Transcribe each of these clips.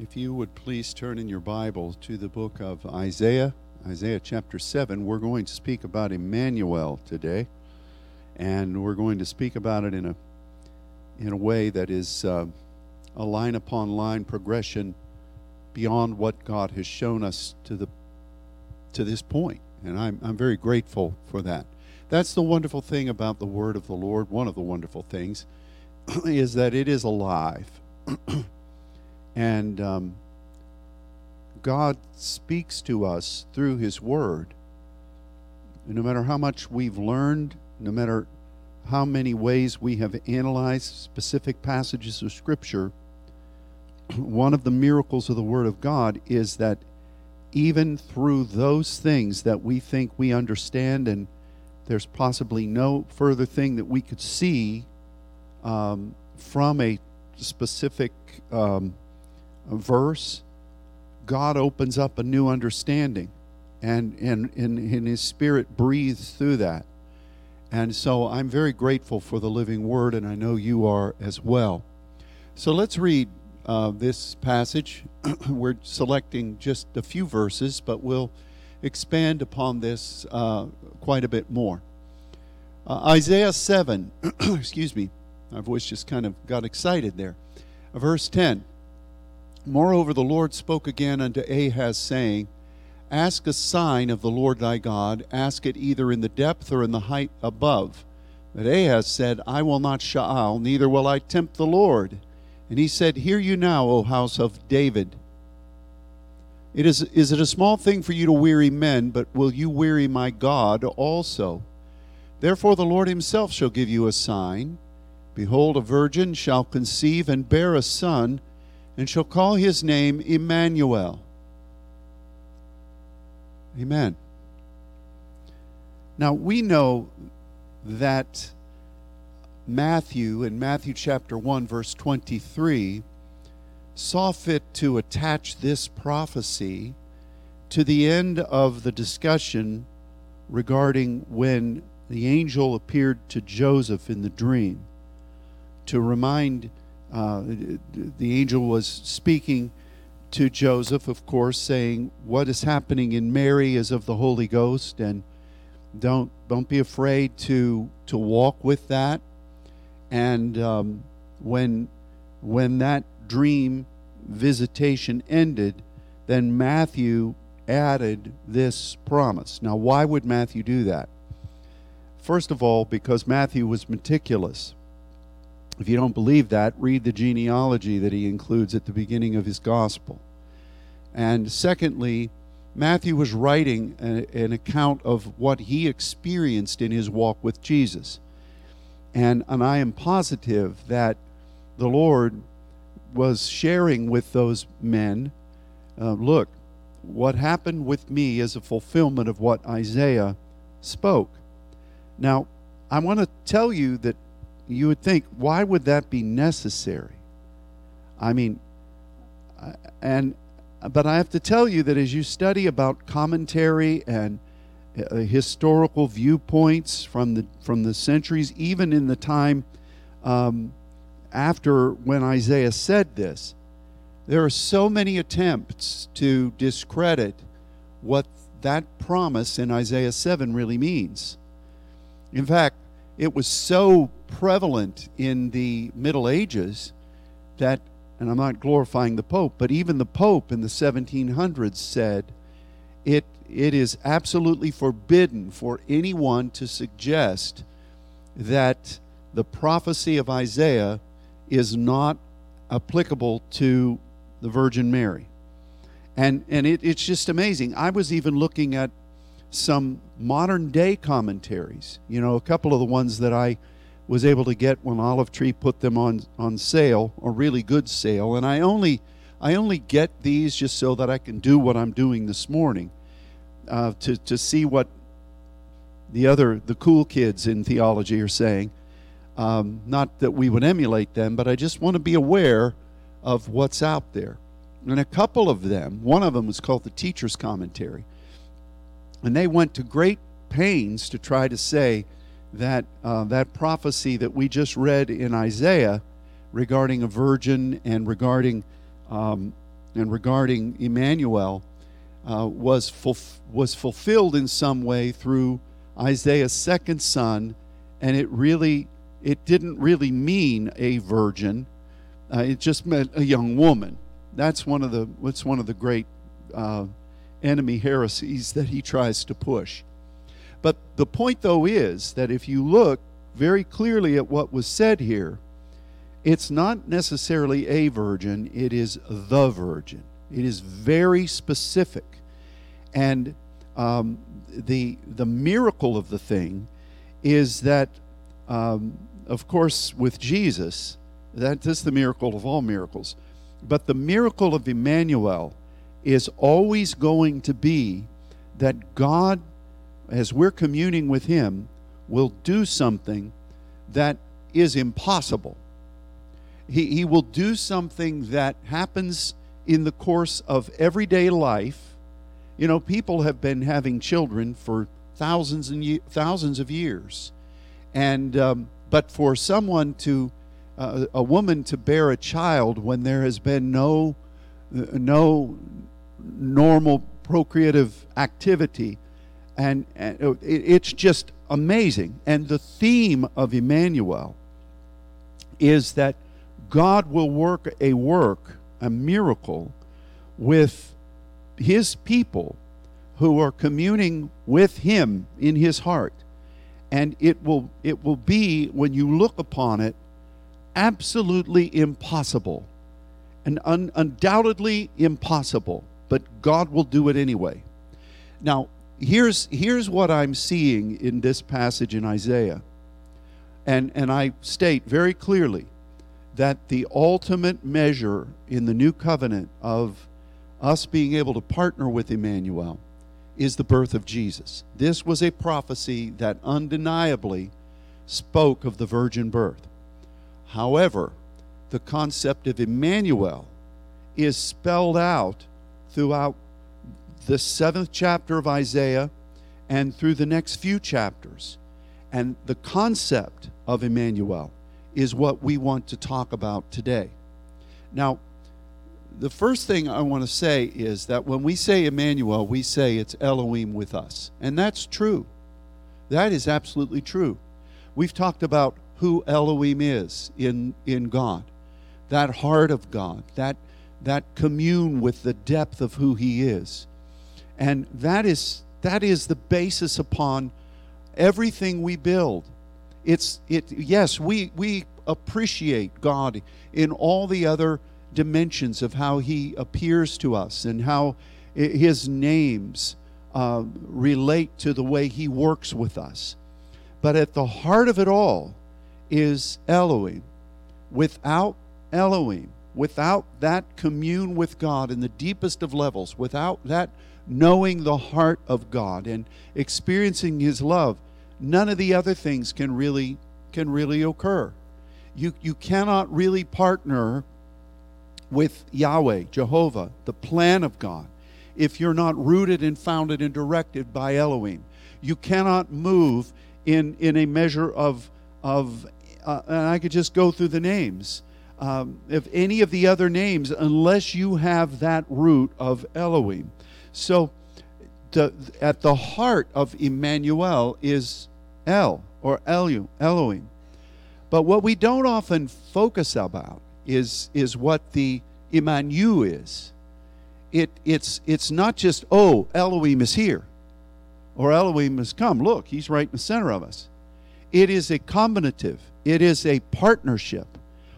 If you would please turn in your Bible to the book of Isaiah, Isaiah chapter 7, we're going to speak about Emmanuel today. And we're going to speak about it in a, in a way that is uh, a line upon line progression beyond what God has shown us to, the, to this point. And I'm, I'm very grateful for that. That's the wonderful thing about the Word of the Lord. One of the wonderful things is that it is alive. and um, God speaks to us through His Word. No matter how much we've learned, no matter how many ways we have analyzed specific passages of Scripture, one of the miracles of the Word of God is that even through those things that we think we understand, and there's possibly no further thing that we could see um, from a specific um, verse, God opens up a new understanding, and and and, and His Spirit breathes through that. And so I'm very grateful for the living Word, and I know you are as well. So let's read uh, this passage. We're selecting just a few verses, but we'll expand upon this uh, quite a bit more. Uh, Isaiah 7, excuse me, my voice just kind of got excited there. Verse 10 Moreover, the Lord spoke again unto Ahaz, saying, Ask a sign of the Lord thy God, ask it either in the depth or in the height above. But Ahaz said, I will not sha'al, neither will I tempt the Lord. And he said, Hear you now, O house of David. It is, is it a small thing for you to weary men, but will you weary my God also? Therefore the Lord himself shall give you a sign. Behold, a virgin shall conceive and bear a son and shall call his name Emmanuel. Amen. Now we know that Matthew, in Matthew chapter 1, verse 23, saw fit to attach this prophecy to the end of the discussion regarding when the angel appeared to Joseph in the dream to remind uh, the angel was speaking to Joseph, of course, saying, "What is happening in Mary is of the Holy Ghost, and don't don't be afraid to to walk with that." And um, when when that dream visitation ended, then Matthew added this promise. Now, why would Matthew do that? First of all, because Matthew was meticulous. If you don't believe that, read the genealogy that he includes at the beginning of his gospel. And secondly, Matthew was writing a, an account of what he experienced in his walk with Jesus. And, and I am positive that the Lord was sharing with those men uh, look, what happened with me is a fulfillment of what Isaiah spoke. Now, I want to tell you that you would think, why would that be necessary? I mean, and but I have to tell you that as you study about commentary and uh, historical viewpoints from the from the centuries, even in the time um, after when Isaiah said this, there are so many attempts to discredit what that promise in Isaiah 7 really means. In fact, it was so prevalent in the Middle Ages that, and I'm not glorifying the Pope, but even the Pope in the 1700s said it, it is absolutely forbidden for anyone to suggest that the prophecy of Isaiah is not applicable to the Virgin Mary. And, and it, it's just amazing. I was even looking at some modern day commentaries. You know, a couple of the ones that I was able to get when Olive Tree put them on on sale, a really good sale, and I only I only get these just so that I can do what I'm doing this morning, uh, to to see what the other the cool kids in theology are saying. Um, not that we would emulate them, but I just want to be aware of what's out there. And a couple of them, one of them was called the Teacher's Commentary and they went to great pains to try to say that uh, that prophecy that we just read in Isaiah regarding a virgin and regarding um, and regarding Emmanuel uh, was, fulf- was fulfilled in some way through Isaiah's second son, and it really it didn't really mean a virgin. Uh, it just meant a young woman. That's one of the what's one of the great uh, enemy heresies that he tries to push. But the point, though, is that if you look very clearly at what was said here, it's not necessarily a virgin, it is the virgin. It is very specific. And um, the, the miracle of the thing is that, um, of course, with Jesus, that is the miracle of all miracles. But the miracle of Emmanuel is always going to be that God, as we're communing with Him, will do something that is impossible. He, he will do something that happens in the course of everyday life. You know, people have been having children for thousands and ye- thousands of years, and um, but for someone to uh, a woman to bear a child when there has been no no normal procreative activity and, and oh, it, it's just amazing. And the theme of Emmanuel is that God will work a work a miracle with his people who are communing with him in his heart. And it will it will be when you look upon it absolutely impossible. And un- undoubtedly impossible, but God will do it anyway. Now, here's, here's what I'm seeing in this passage in Isaiah. And, and I state very clearly that the ultimate measure in the new covenant of us being able to partner with Emmanuel is the birth of Jesus. This was a prophecy that undeniably spoke of the virgin birth. However, the concept of Emmanuel is spelled out throughout the seventh chapter of Isaiah and through the next few chapters. And the concept of Emmanuel is what we want to talk about today. Now, the first thing I want to say is that when we say Emmanuel, we say it's Elohim with us. And that's true. That is absolutely true. We've talked about who Elohim is in, in God, that heart of God, that, that commune with the depth of who He is. And that is, that is the basis upon everything we build. It's, it, yes, we, we appreciate God in all the other dimensions of how He appears to us and how His names uh, relate to the way He works with us. But at the heart of it all is Elohim. Without Elohim, without that commune with God in the deepest of levels, without that knowing the heart of God and experiencing his love, none of the other things can really can really occur. You you cannot really partner with Yahweh, Jehovah, the plan of God, if you're not rooted and founded and directed by Elohim. You cannot move in in a measure of of uh, and I could just go through the names. Um, of any of the other names, unless you have that root of Elohim. So, the, at the heart of Emmanuel is El or Elu, Elohim. But what we don't often focus about is, is what the Emmanuel is. It, it's, it's not just, oh, Elohim is here or Elohim has come. Look, he's right in the center of us. It is a combinative, it is a partnership.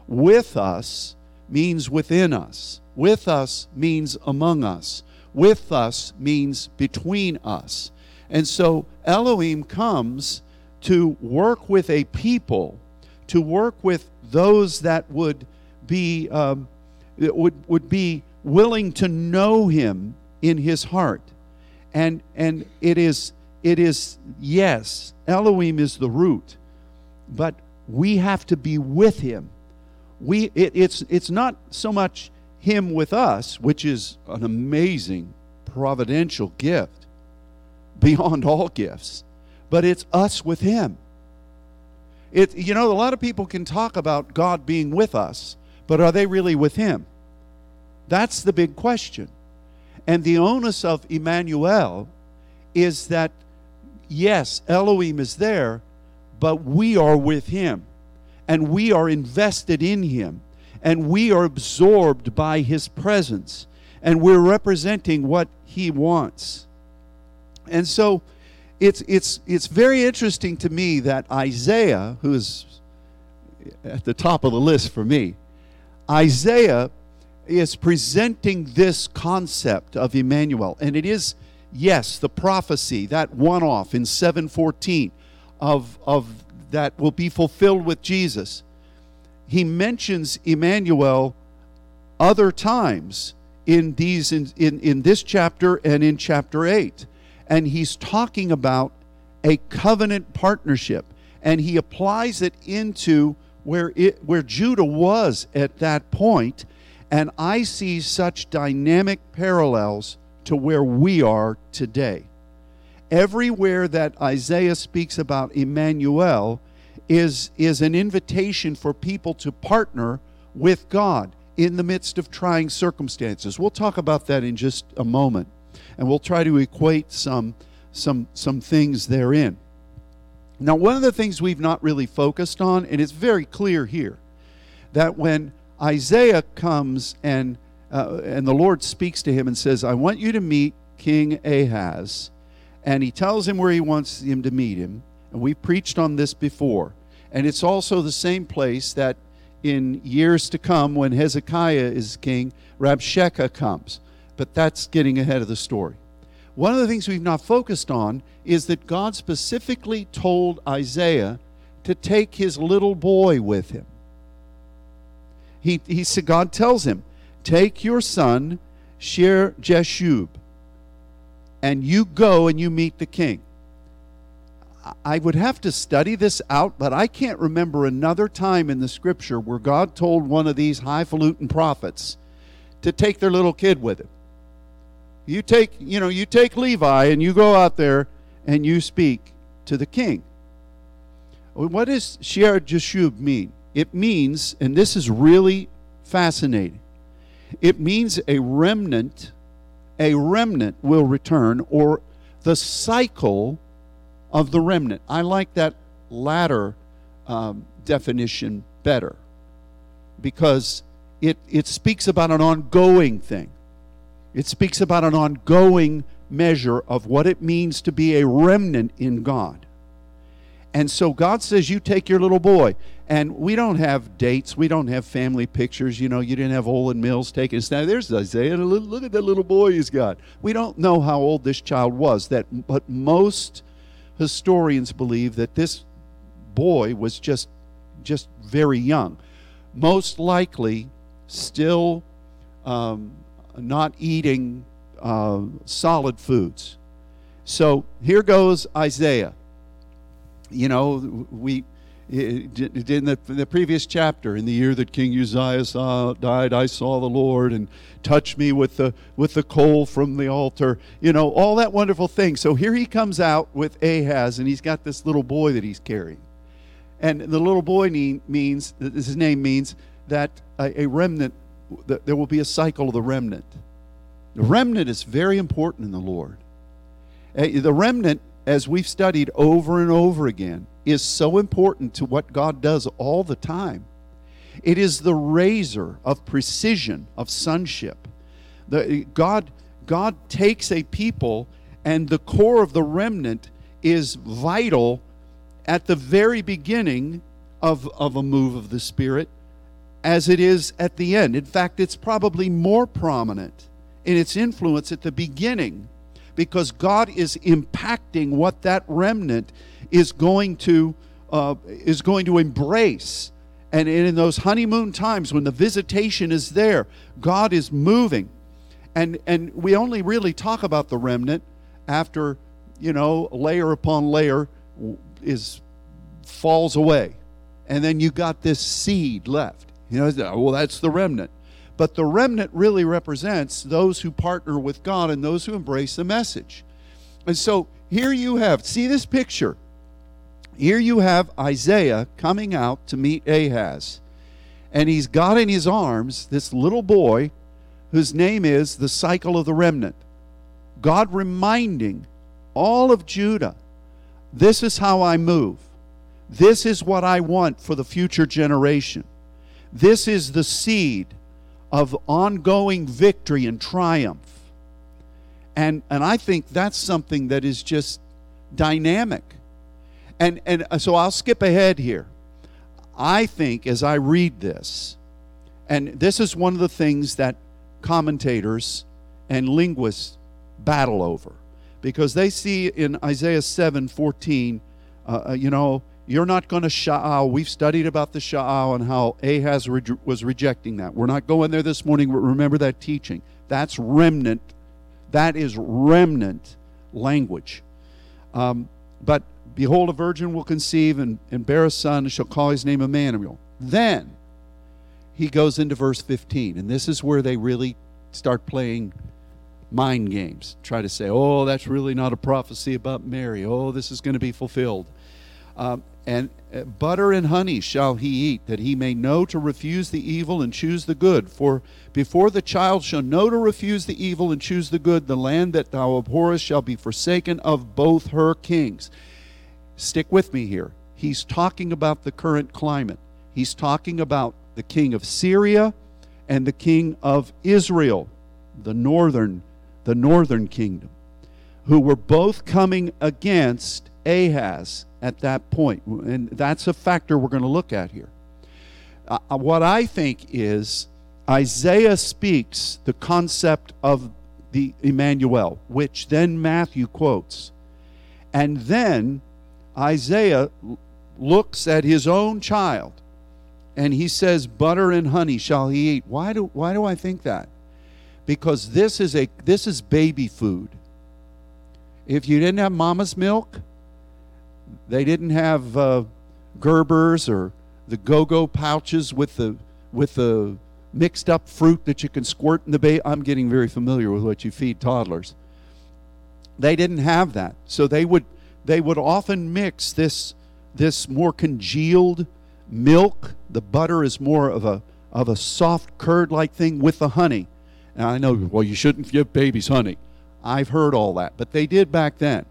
With us means within us, with us means among us, with us means between us. And so Elohim comes to work with a people, to work with those that would be um, would would be willing to know Him in His heart, and and it is it is yes, Elohim is the root, but we have to be with Him. We it, it's it's not so much Him with us, which is an amazing providential gift beyond all gifts, but it's us with Him. It you know a lot of people can talk about God being with us, but are they really with Him? That's the big question. And the onus of Emmanuel is that, yes, Elohim is there, but we are with him. And we are invested in him. And we are absorbed by his presence. And we're representing what he wants. And so it's, it's, it's very interesting to me that Isaiah, who is at the top of the list for me, Isaiah is presenting this concept of Emmanuel. And it is, yes, the prophecy, that one off in 714 of, of that will be fulfilled with Jesus. He mentions Emmanuel other times in these in, in, in this chapter and in chapter 8 and he's talking about a covenant partnership. And he applies it into where it where Judah was at that point. And I see such dynamic parallels to where we are today. Everywhere that Isaiah speaks about Emmanuel is, is an invitation for people to partner with God in the midst of trying circumstances. We'll talk about that in just a moment, and we'll try to equate some, some, some things therein. Now, one of the things we've not really focused on, and it's very clear here, that when Isaiah comes and uh, and the Lord speaks to him and says, "I want you to meet King Ahaz," and he tells him where he wants him to meet him. And we preached on this before, and it's also the same place that in years to come, when Hezekiah is king, Rabshakeh comes. But that's getting ahead of the story. One of the things we've not focused on is that God specifically told Isaiah to take his little boy with him he, he said, God tells him, Take your son, Shear Jeshub, and you go and you meet the king. I would have to study this out, but I can't remember another time in the scripture where God told one of these highfalutin prophets to take their little kid with him. You take, you know, you take Levi and you go out there and you speak to the king. What does Shear Jeshub mean? It means, and this is really fascinating, it means a remnant, a remnant will return, or the cycle of the remnant. I like that latter um, definition better because it, it speaks about an ongoing thing. It speaks about an ongoing measure of what it means to be a remnant in God. And so God says, You take your little boy. And we don't have dates. We don't have family pictures. You know, you didn't have Olan Mills taking. Now, there's Isaiah. Look at that little boy he's got. We don't know how old this child was. That, But most historians believe that this boy was just, just very young. Most likely still um, not eating uh, solid foods. So here goes Isaiah you know, we in the, in the, previous chapter, in the year that King Uzziah saw, died, I saw the Lord and touched me with the with the coal from the altar. You know, all that wonderful thing. So here he comes out with Ahaz, and he's got this little boy that he's carrying, and the little boy means his name means that a, a remnant. That there will be a cycle of the remnant. The remnant is very important in the Lord. The remnant as we've studied over and over again, is so important to what God does all the time. It is the razor of precision of sonship. The, God, God takes a people, and the core of the remnant is vital at the very beginning of, of a move of the Spirit as it is at the end. In fact, it's probably more prominent in its influence at the beginning because God is impacting what that remnant is going to uh, is going to embrace. And in those honeymoon times when the visitation is there, God is moving. And and we only really talk about the remnant after, you know, layer upon layer is falls away. And then you got this seed left. You know, well, that's the remnant. But the remnant really represents those who partner with God and those who embrace the message. And so here you have, see this picture. Here you have Isaiah coming out to meet Ahaz. And he's got in his arms this little boy whose name is the cycle of the remnant. God reminding all of Judah this is how I move. This is what I want for the future generation. This is the seed of ongoing victory and triumph. And, and I think that's something that is just dynamic. And, and uh, so I'll skip ahead here. I think as I read this, and this is one of the things that commentators and linguists battle over because they see in Isaiah 7 14, uh, uh you know, you're not going to sha'al. We've studied about the sha'al and how Ahaz re- was rejecting that. We're not going there this morning, remember that teaching. That's remnant. That is remnant language. Um, but behold, a virgin will conceive and, and bear a son, and shall call his name Emmanuel. Then he goes into verse 15, and this is where they really start playing mind games. Try to say, oh, that's really not a prophecy about Mary. Oh, this is going to be fulfilled. Um, and uh, butter and honey shall he eat, that he may know to refuse the evil and choose the good. For before the child shall know to refuse the evil and choose the good, the land that thou abhorrest shall be forsaken of both her kings. Stick with me here. He's talking about the current climate. He's talking about the king of Syria and the king of Israel, the northern, the northern kingdom, who were both coming against Ahaz at that point. And that's a factor we're going to look at here. Uh, uh, what I think is Isaiah speaks the concept of the Emmanuel, which then Matthew quotes. And then Isaiah looks at his own child and he says, Butter and honey shall he eat. Why do, why do I think that? Because this is, a, this is baby food. If you didn't have mama's milk, they didn't have uh, Gerbers or the go-go pouches with the with the mixed up fruit that you can squirt in the baby. I'm getting very familiar with what you feed toddlers. They didn't have that, so they would they would often mix this this more congealed milk. The butter is more of a of a soft curd like thing with the honey. And I know, well, you shouldn't give babies honey. I've heard all that, but they did back then.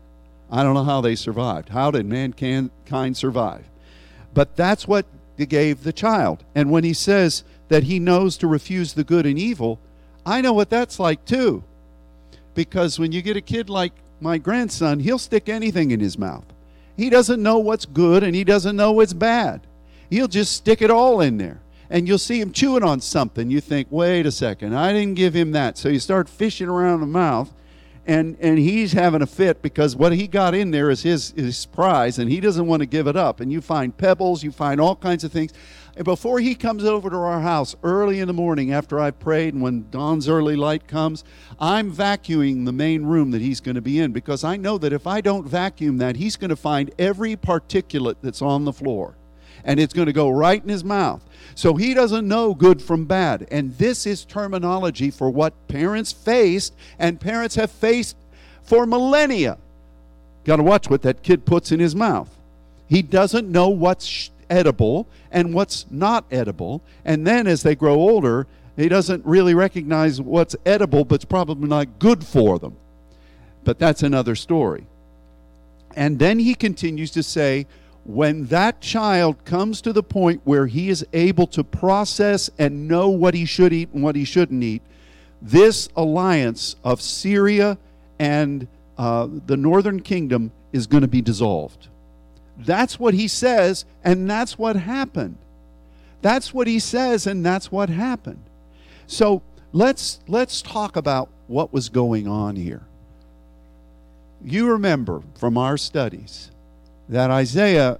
I don't know how they survived. How did mankind survive? But that's what gave the child. And when he says that he knows to refuse the good and evil, I know what that's like too. Because when you get a kid like my grandson, he'll stick anything in his mouth. He doesn't know what's good and he doesn't know what's bad. He'll just stick it all in there. And you'll see him chewing on something. You think, wait a second, I didn't give him that. So you start fishing around the mouth and and he's having a fit because what he got in there is his his prize and he doesn't want to give it up and you find pebbles you find all kinds of things and before he comes over to our house early in the morning after I've prayed and when dawn's early light comes I'm vacuuming the main room that he's going to be in because I know that if I don't vacuum that he's going to find every particulate that's on the floor and it's going to go right in his mouth so he doesn't know good from bad. And this is terminology for what parents faced and parents have faced for millennia. Got to watch what that kid puts in his mouth. He doesn't know what's edible and what's not edible. And then as they grow older, he doesn't really recognize what's edible, but it's probably not good for them. But that's another story. And then he continues to say, when that child comes to the point where he is able to process and know what he should eat and what he shouldn't eat, this alliance of Syria and uh, the northern kingdom is going to be dissolved. That's what he says, and that's what happened. That's what he says, and that's what happened. So let's let's talk about what was going on here. You remember from our studies that Isaiah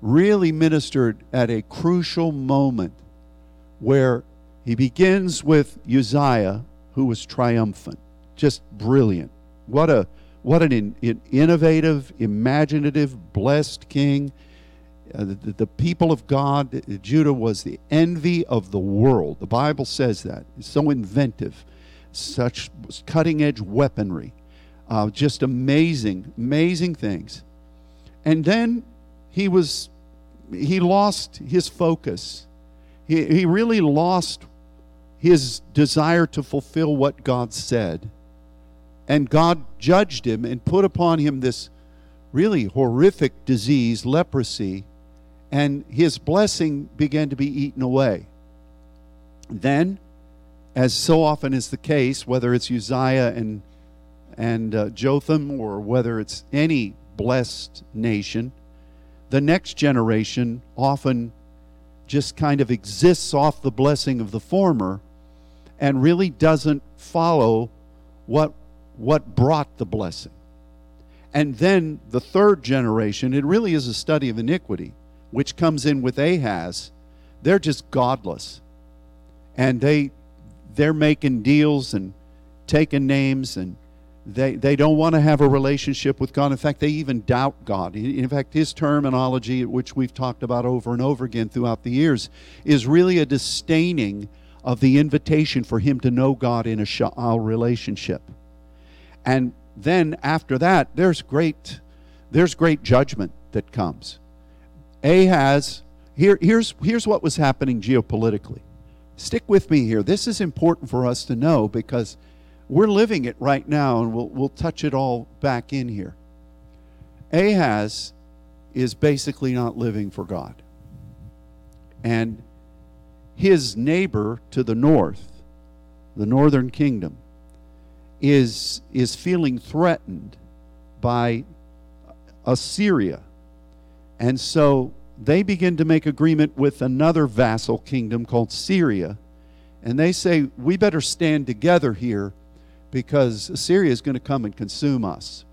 really ministered at a crucial moment where he begins with Uzziah, who was triumphant, just brilliant. What a what an in, in innovative, imaginative, blessed king. Uh, the, the, people of God, Judah was the envy of the world. The Bible says that. So inventive, such cutting edge weaponry, uh, just amazing, amazing things. And then he was, he lost his focus. He, he really lost his desire to fulfill what God said. And God judged him and put upon him this really horrific disease, leprosy, and his blessing began to be eaten away. Then, as so often is the case, whether it's Uzziah and, and uh, Jotham or whether it's any blessed nation, the next generation often just kind of exists off the blessing of the former and really doesn't follow what, what brought the blessing. And then the third generation, it really is a study of iniquity, which comes in with Ahaz. They're just godless. And they they're making deals and taking names and they, they don't want to have a relationship with God. In fact, they even doubt God. In fact, his terminology, which we've talked about over and over again throughout the years, is really a disdaining of the invitation for him to know God in a sha'al relationship. And then after that, there's great, there's great judgment that comes. Ahaz, here, here's, here's what was happening geopolitically. Stick with me here. This is important for us to know because we're living it right now, and we'll, we'll touch it all back in here. Ahaz is basically not living for God. And his neighbor to the north, the northern kingdom, is, is feeling threatened by Assyria. And so they begin to make agreement with another vassal kingdom called Syria. And they say, we better stand together here because Assyria is going to come and consume us.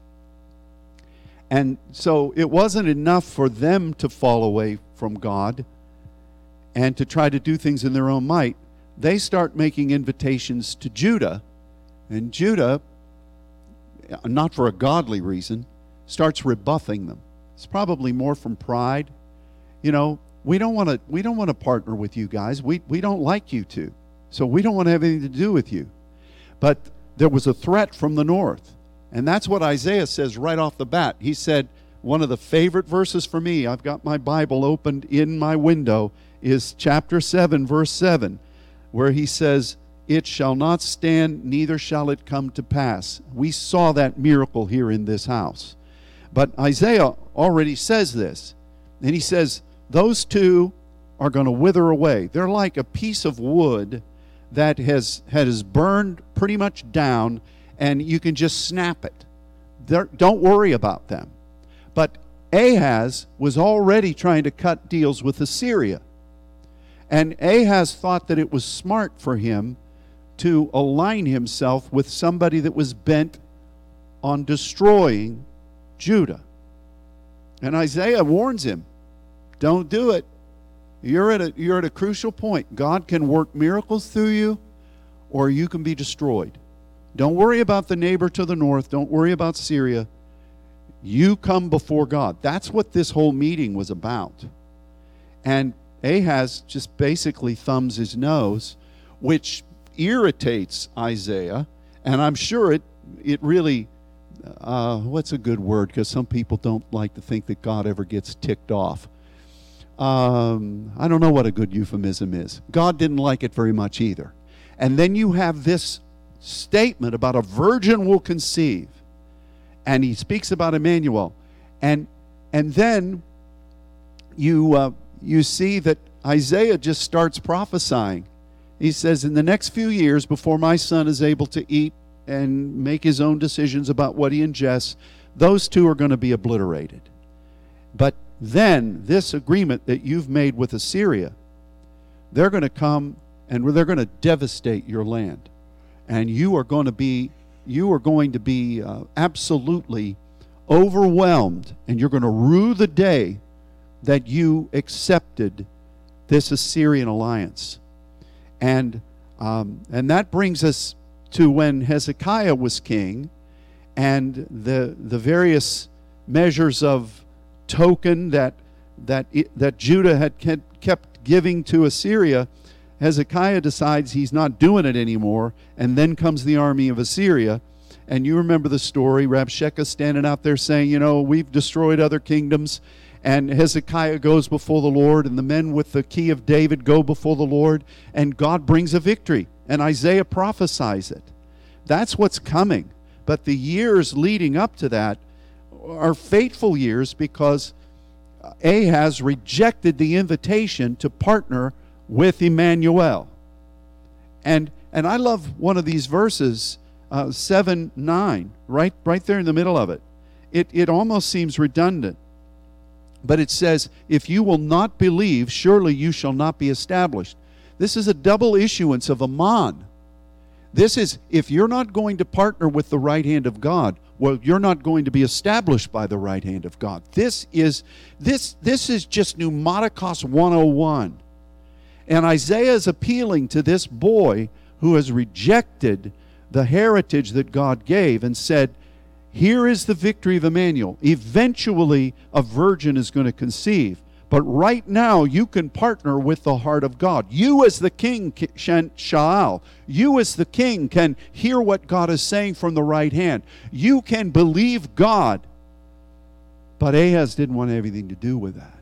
And so it wasn't enough for them to fall away from God and to try to do things in their own might. They start making invitations to Judah, and Judah, not for a godly reason, starts rebuffing them. It's probably more from pride. You know, we don't want to we don't want to partner with you guys. We we don't like you two. So we don't want to have anything to do with you. But there was a threat from the north. And that's what Isaiah says right off the bat. He said, one of the favorite verses for me, I've got my Bible opened in my window, is chapter 7, verse 7, where he says, It shall not stand, neither shall it come to pass. We saw that miracle here in this house. But Isaiah already says this. And he says, Those two are going to wither away. They're like a piece of wood that has, has burned pretty much down, and you can just snap it. They're, don't worry about them. But Ahaz was already trying to cut deals with Assyria. And Ahaz thought that it was smart for him to align himself with somebody that was bent on destroying Judah. And Isaiah warns him don't do it. You're at a, you're at a crucial point. God can work miracles through you, or you can be destroyed. Don't worry about the neighbor to the north. Don't worry about Syria. You come before God. That's what this whole meeting was about. And Ahaz just basically thumbs his nose, which irritates Isaiah. And I'm sure it, it really, uh, what's a good word? Because some people don't like to think that God ever gets ticked off um, I don't know what a good euphemism is. God didn't like it very much either. And then you have this statement about a virgin will conceive, and he speaks about Emmanuel, and and then you uh, you see that Isaiah just starts prophesying. He says, "In the next few years, before my son is able to eat and make his own decisions about what he ingests, those two are going to be obliterated." But then this agreement that you've made with Assyria, they're going to come and they're going to devastate your land. And you are going to be you are going to be uh, absolutely overwhelmed and you're going to rue the day that you accepted this Assyrian alliance. And um, and that brings us to when Hezekiah was king and the the various measures of token that that that Judah had kept giving to Assyria, Hezekiah decides he's not doing it anymore, and then comes the army of Assyria. And you remember the story, Rabshakeh standing out there saying, you know, we've destroyed other kingdoms. And Hezekiah goes before the Lord, and the men with the key of David go before the Lord, and God brings a victory. and Isaiah prophesies it. That's what's coming. But the years leading up to that are fateful years because Ahaz rejected the invitation to partner with Emmanuel. And and I love one of these verses, uh, 7 9, right, right there in the middle of it. It, it almost seems redundant. But it says, If you will not believe, surely you shall not be established. This is a double issuance of Aman. This is, if you're not going to partner with the right hand of God, well, you're not going to be established by the right hand of God. This is this this is just pneumaticos 101. And Isaiah is appealing to this boy who has rejected the heritage that God gave and said, Here is the victory of Emmanuel. Eventually, a virgin is going to conceive. But right now, you can partner with the heart of God. You, as the king, Shaal, you, as the king, can hear what God is saying from the right hand. You can believe God. But Ahaz didn't want anything to do with that.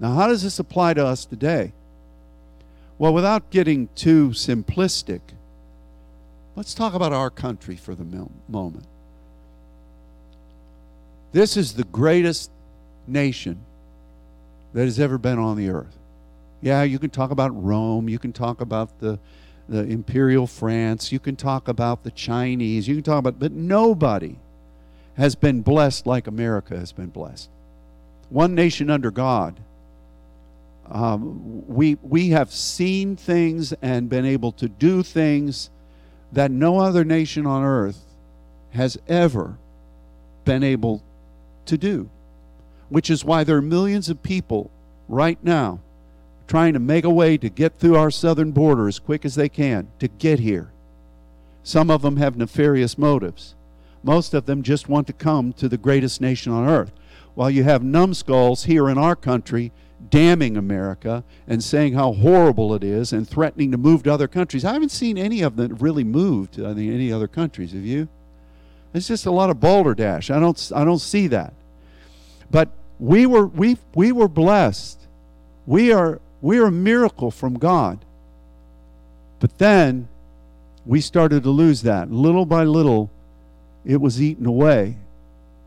Now, how does this apply to us today? Well, without getting too simplistic, let's talk about our country for the moment. This is the greatest nation that has ever been on the earth. Yeah, you can talk about Rome, you can talk about the, the imperial France, you can talk about the Chinese, you can talk about, but nobody has been blessed like America has been blessed. One nation under God um, we, we have seen things and been able to do things that no other nation on earth has ever been able to do, which is why there are millions of people right now trying to make a way to get through our southern border as quick as they can to get here. Some of them have nefarious motives. Most of them just want to come to the greatest nation on earth. While you have numbskulls here in our country damning America and saying how horrible it is and threatening to move to other countries. I haven't seen any of them really move to uh, any other countries. Have you? It's just a lot of balderdash. I don't I don't see that. But we were we we were blessed. We are we are a miracle from God. But then we started to lose that. Little by little, it was eaten away.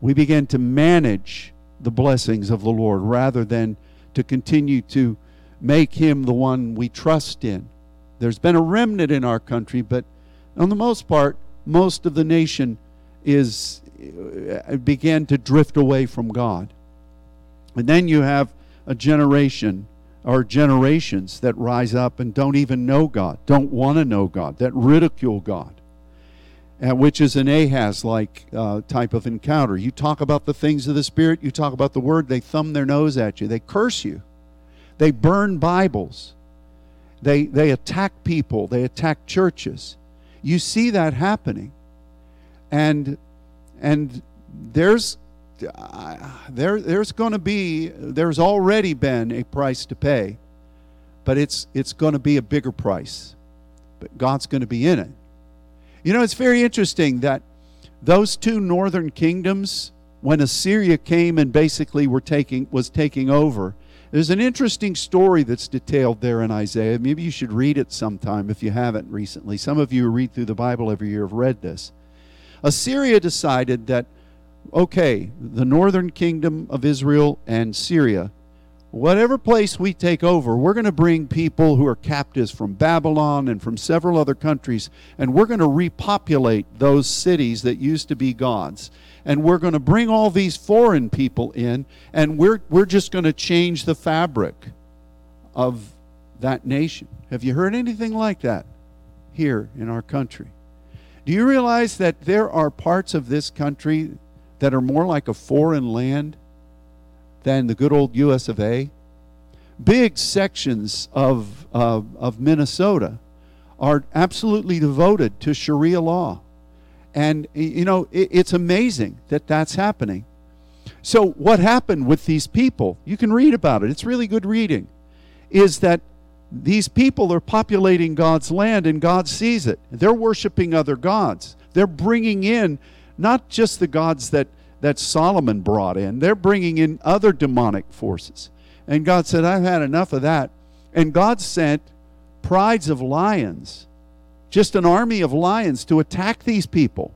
We began to manage the blessings of the Lord rather than to continue to make him the one we trust in. There's been a remnant in our country, but on the most part, most of the nation is began to drift away from God. And then you have a generation or generations that rise up and don't even know God, don't want to know God, that ridicule God uh, which is an Ahaz like uh, type of encounter. You talk about the things of the Spirit, you talk about the Word, they thumb their nose at you, they curse you, they burn Bibles, they, they attack people, they attack churches. You see that happening. And, and there's, uh, there, there's going to be, there's already been a price to pay, but it's, it's going to be a bigger price. But God's going to be in it. You know, it's very interesting that those two northern kingdoms, when Assyria came and basically were taking, was taking over, there's an interesting story that's detailed there in Isaiah. Maybe you should read it sometime if you haven't recently. Some of you who read through the Bible every year have read this. Assyria decided that, okay, the northern kingdom of Israel and Syria whatever place we take over, we're going to bring people who are captives from Babylon and from several other countries, and we're going to repopulate those cities that used to be God's. And we're going to bring all these foreign people in, and we're, we're just going to change the fabric of that nation. Have you heard anything like that here in our country? Do you realize that there are parts of this country that are more like a foreign land than the good old US of A. Big sections of, of, of Minnesota are absolutely devoted to Sharia law. And, you know, it, it's amazing that that's happening. So, what happened with these people, you can read about it, it's really good reading, is that these people are populating God's land and God sees it. They're worshiping other gods. They're bringing in not just the gods that that Solomon brought in. They're bringing in other demonic forces. And God said, I've had enough of that. And God sent prides of lions just an army of lions to attack these people.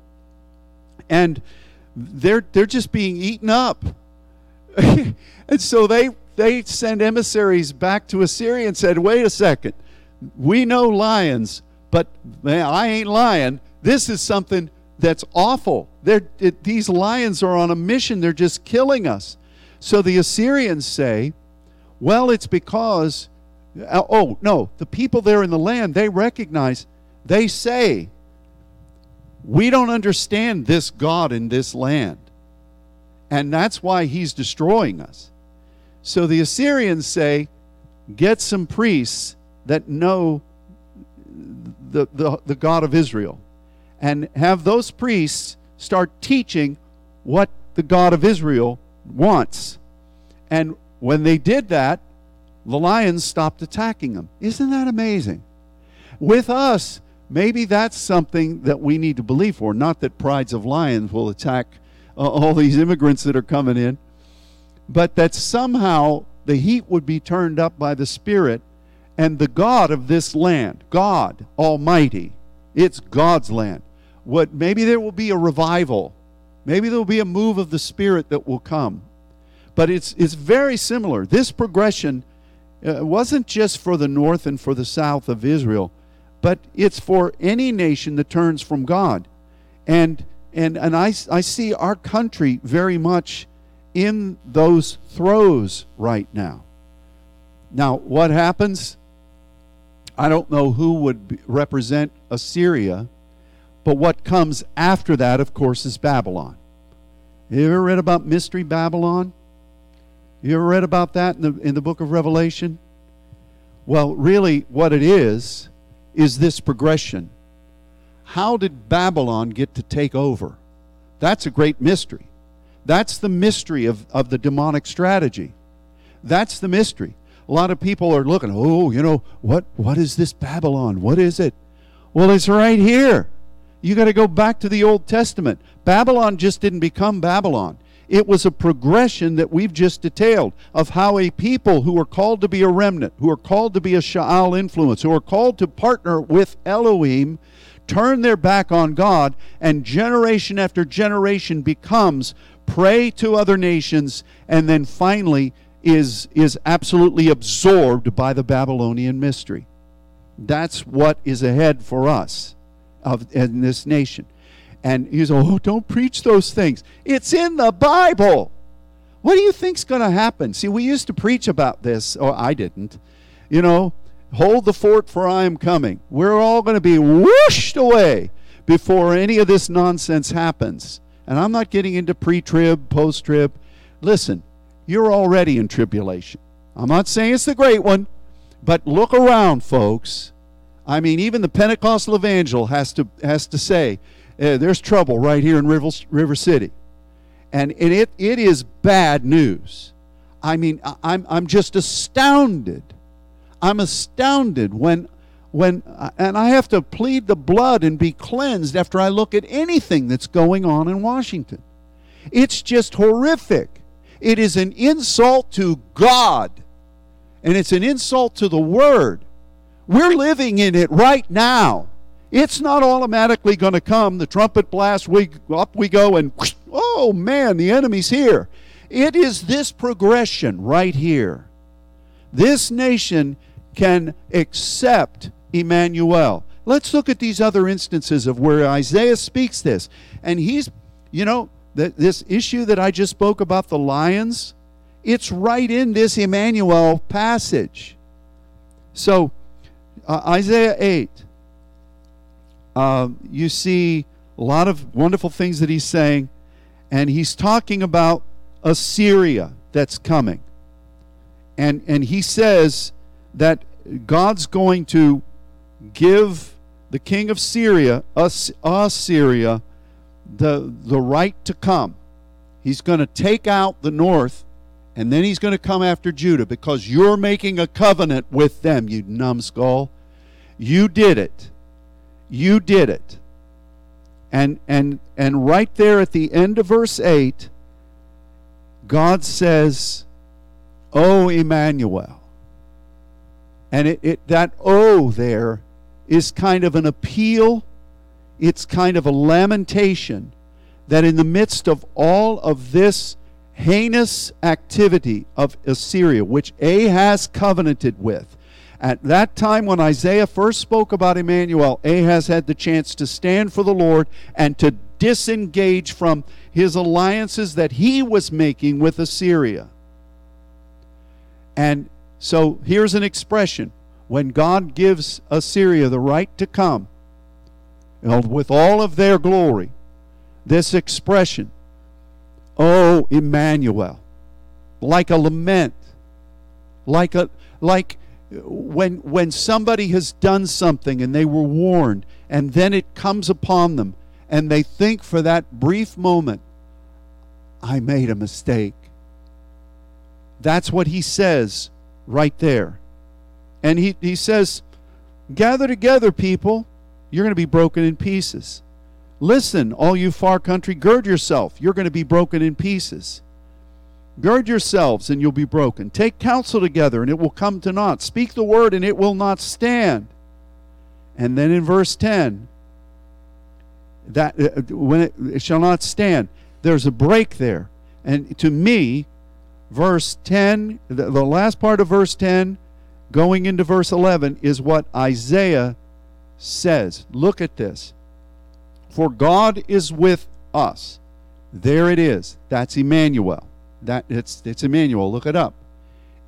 And they're they're just being eaten up. and so they they send emissaries back to Assyria and said, "Wait a second. We know lions, but man, I ain't lying. This is something that's awful. It, these lions are on a mission. They're just killing us." So the Assyrians say, "Well, it's because uh, oh, no, the people there in the land, they recognize, they say, we don't understand this God in this land. And that's why he's destroying us. So the Assyrians say, get some priests that know the, the, the God of Israel and have those priests start teaching what the God of Israel wants. And when they did that, the lions stopped attacking them. Isn't that amazing? With us, maybe that's something that we need to believe for. Not that prides of lions will attack uh, all these immigrants that are coming in, but that somehow the heat would be turned up by the Spirit and the God of this land, God Almighty, it's God's land. What maybe there will be a revival. Maybe there will be a move of the Spirit that will come. But it's it's very similar. This progression uh, wasn't just for the north and for the south of Israel, but it's for any nation that turns from God. And and and I, I see our country very much in those throes right now. Now, what happens? I don't know who would represent Assyria, but what comes after that, of course, is Babylon. You ever read about Mystery Babylon? You ever read about that in the, in the book of Revelation? Well, really, what it is, is this progression. How did Babylon get to take over? That's a great mystery. That's the mystery of, of the demonic strategy. That's the mystery. A lot of people are looking, oh, you know, what, what is this Babylon? What is it? Well, it's right here. You got to go back to the Old Testament. Babylon just didn't become Babylon. It was a progression that we've just detailed of how a people who are called to be a remnant, who are called to be a Sha'al influence, who are called to partner with Elohim, turn their back on God, and generation after generation becomes prey to other nations, and then finally is, is absolutely absorbed by the Babylonian mystery. That's what is ahead for us of, in this nation. And say, oh, don't preach those things. It's in the Bible. What do you think's going to happen? See, we used to preach about this, or I didn't. You know, hold the fort for I am coming. We're all going to be whooshed away before any of this nonsense happens. And I'm not getting into pre trib, post trib. Listen, you're already in tribulation. I'm not saying it's the great one, but look around, folks. I mean, even the Pentecostal evangel has to has to say uh, there's trouble right here in River, River City. And, and it, it is bad news. I mean, I'm, I'm just astounded. I'm astounded when, when, uh, and I have to plead the blood and be cleansed after I look at anything that's going on in Washington. It's just horrific. It is an insult to God, and it's an insult to the Word. We're living in it right now. It's not automatically going to come. The trumpet blast, we up we go, and oh man, the enemy's here. It is this progression right here. This nation can accept Emmanuel. Let's look at these other instances of where Isaiah speaks this. And he's, you know, this issue that I just spoke about the lions, it's right in this Emmanuel passage. So, uh, Isaiah 8 uh, you see a lot of wonderful things that he's saying, and he's talking about Assyria that's coming. And, and he says that God's going to give the king of Syria, Assyria, the, the right to come. He's going to take out the north, and then he's going to come after Judah because you're making a covenant with them, you numbskull. You did it. You did it. And and and right there at the end of verse 8, God says, "Oh Emmanuel." And it, it that oh there is kind of an appeal, it's kind of a lamentation that in the midst of all of this heinous activity of Assyria, which Ahaz covenanted with, at that time when Isaiah first spoke about Emmanuel, Ahaz had the chance to stand for the Lord and to disengage from his alliances that he was making with Assyria. And so here's an expression when God gives Assyria the right to come with all of their glory, this expression, oh Emmanuel, like a lament, like a like when when somebody has done something and they were warned and then it comes upon them and they think for that brief moment I made a mistake. That's what he says right there. And he, he says, Gather together, people. You're going to be broken in pieces. Listen, all you far country, gird yourself. You're going to be broken in pieces. Gird yourselves, and you'll be broken. Take counsel together, and it will come to naught. Speak the word, and it will not stand. And then in verse 10, that uh, when it, it shall not stand, there's a break there. And to me, verse 10, the, the last part of verse 10, going into verse 11, is what Isaiah says. Look at this. For God is with us. There it is. That's Emmanuel. That it's it's Emmanuel. Look it up.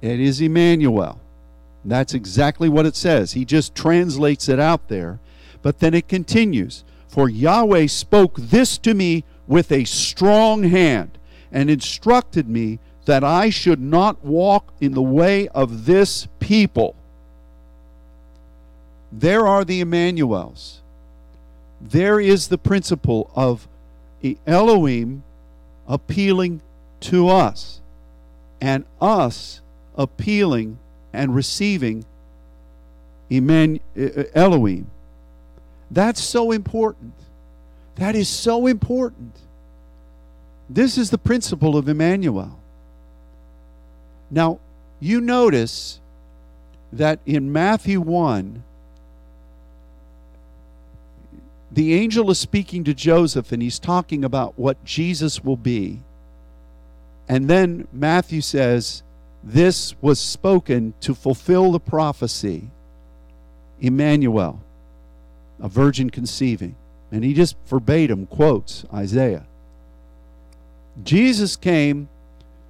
It is Emmanuel. That's exactly what it says. He just translates it out there. But then it continues. For Yahweh spoke this to me with a strong hand and instructed me that I should not walk in the way of this people. There are the Emmanuels. There is the principle of Elohim appealing to us and us appealing and receiving uh, uh, Elohim. That's so important. That is so important. This is the principle of Emmanuel. Now, you notice that in Matthew 1, the angel is speaking to Joseph and he's talking about what Jesus will be. And then Matthew says, This was spoken to fulfill the prophecy, Emmanuel, a virgin conceiving. And he just verbatim quotes Isaiah. Jesus came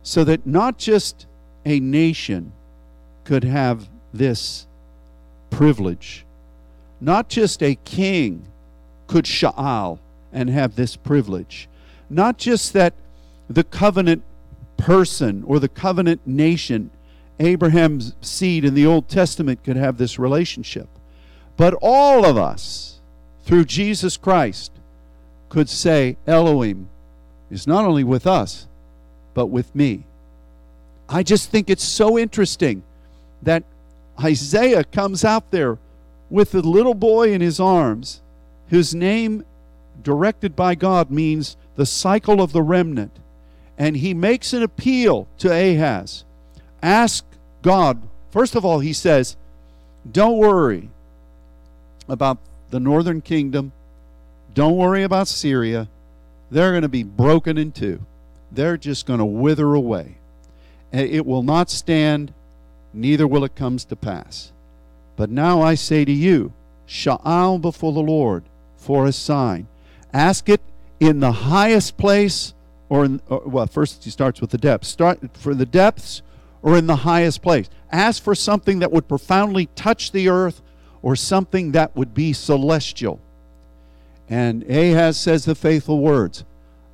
so that not just a nation could have this privilege, not just a king could sha'al and have this privilege, not just that the covenant person or the covenant nation, Abraham's seed in the Old Testament, could have this relationship, but all of us, through Jesus Christ, could say, Elohim, is not only with us, but with me. I just think it's so interesting that Isaiah comes out there with a little boy in his arms whose name, directed by God, means the cycle of the remnant. And he makes an appeal to Ahaz. Ask God. First of all, he says, Don't worry about the northern kingdom. Don't worry about Syria they're going to be broken in two. They're just going to wither away. Eh, it will not stand, neither will it come to pass. But now I say to you, Sha'al before the Lord for a sign. Ask it in the highest place, or, in, or well, first he starts with the depths. Start for the depths or in the highest place. Ask for something that would profoundly touch the earth or something that would be celestial. And Ahaz says the faithful words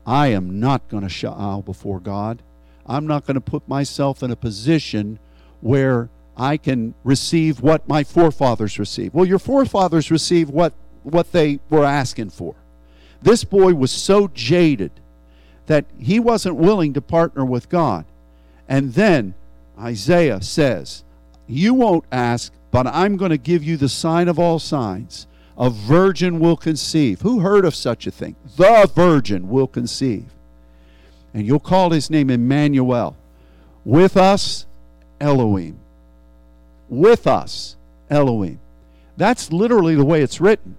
I am not going to sha'al before God. I'm not going to put myself in a position where I can receive what my forefathers received. Well, your forefathers received what, what they were asking for. This boy was so jaded that he wasn't willing to partner with God. And then Isaiah says, You won't ask, but I'm going to give you the sign of all signs a virgin will conceive. Who heard of such a thing? The virgin will conceive. And you'll call his name Emmanuel. With us, Elohim. With us, Elohim. That's literally the way it's written.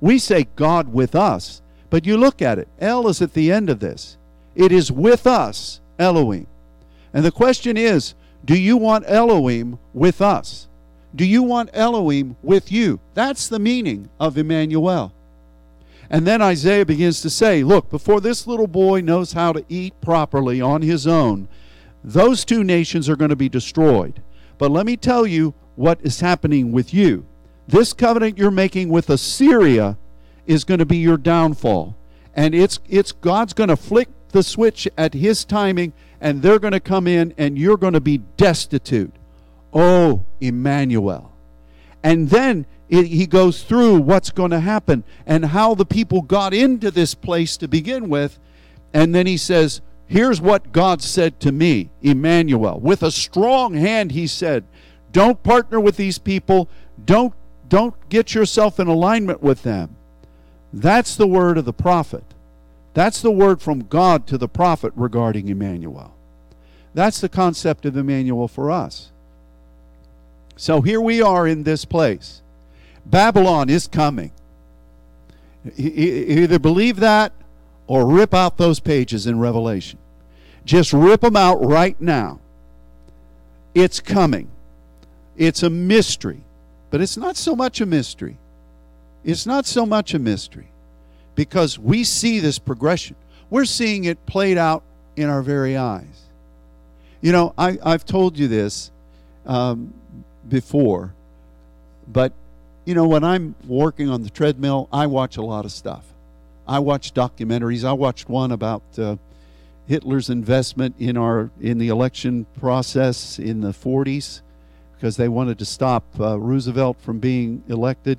We say God with us, but you look at it. El is at the end of this. It is with us, Elohim. And the question is do you want Elohim with us? Do you want Elohim with you? That's the meaning of Emmanuel. And then Isaiah begins to say, Look, before this little boy knows how to eat properly on his own, those two nations are going to be destroyed. But let me tell you what is happening with you. This covenant you're making with Assyria is going to be your downfall. And it's it's God's going to flick the switch at his timing and they're going to come in and you're going to be destitute. Oh, Emmanuel. And then it, he goes through what's going to happen and how the people got into this place to begin with. And then he says, Here's what God said to me, Emmanuel. With a strong hand, he said, Don't partner with these people. Don't, don't get yourself in alignment with them. That's the word of the prophet. That's the word from God to the prophet regarding Emmanuel. That's the concept of Emmanuel for us. So here we are in this place. Babylon is coming. Either believe that or rip out those pages in Revelation. Just rip them out right now. It's coming. It's a mystery, but it's not so much a mystery. It's not so much a mystery because we see this progression. We're seeing it played out in our very eyes. You know, I, I've told you this um, before, but you know, when I'm working on the treadmill, I watch a lot of stuff. I watch documentaries. I watched one about uh, Hitler's investment in our in the election process in the 40s because they wanted to stop uh, Roosevelt from being elected.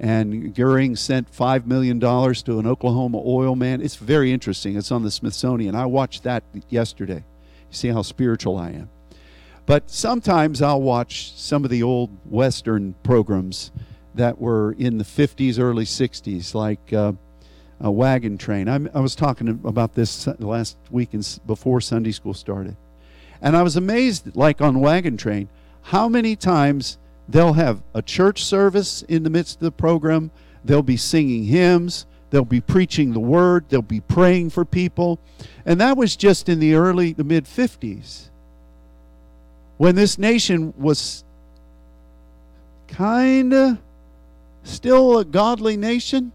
And Goering sent $5 million to an Oklahoma oil man. It's very interesting. It's on the Smithsonian. I watched that yesterday. You see how spiritual I am. But sometimes I'll watch some of the old Western programs that were in the 50s, early 60s, like uh, a wagon train. I'm, i was talking about this last week in, before Sunday school started. And I was amazed, like on Wagon Train, how many times they'll have a church service in the midst of the program, they'll be singing hymns, they'll be preaching the word, they'll be praying for people. And that was just in the early, the mid 50s, when this nation was kind of still a godly nation.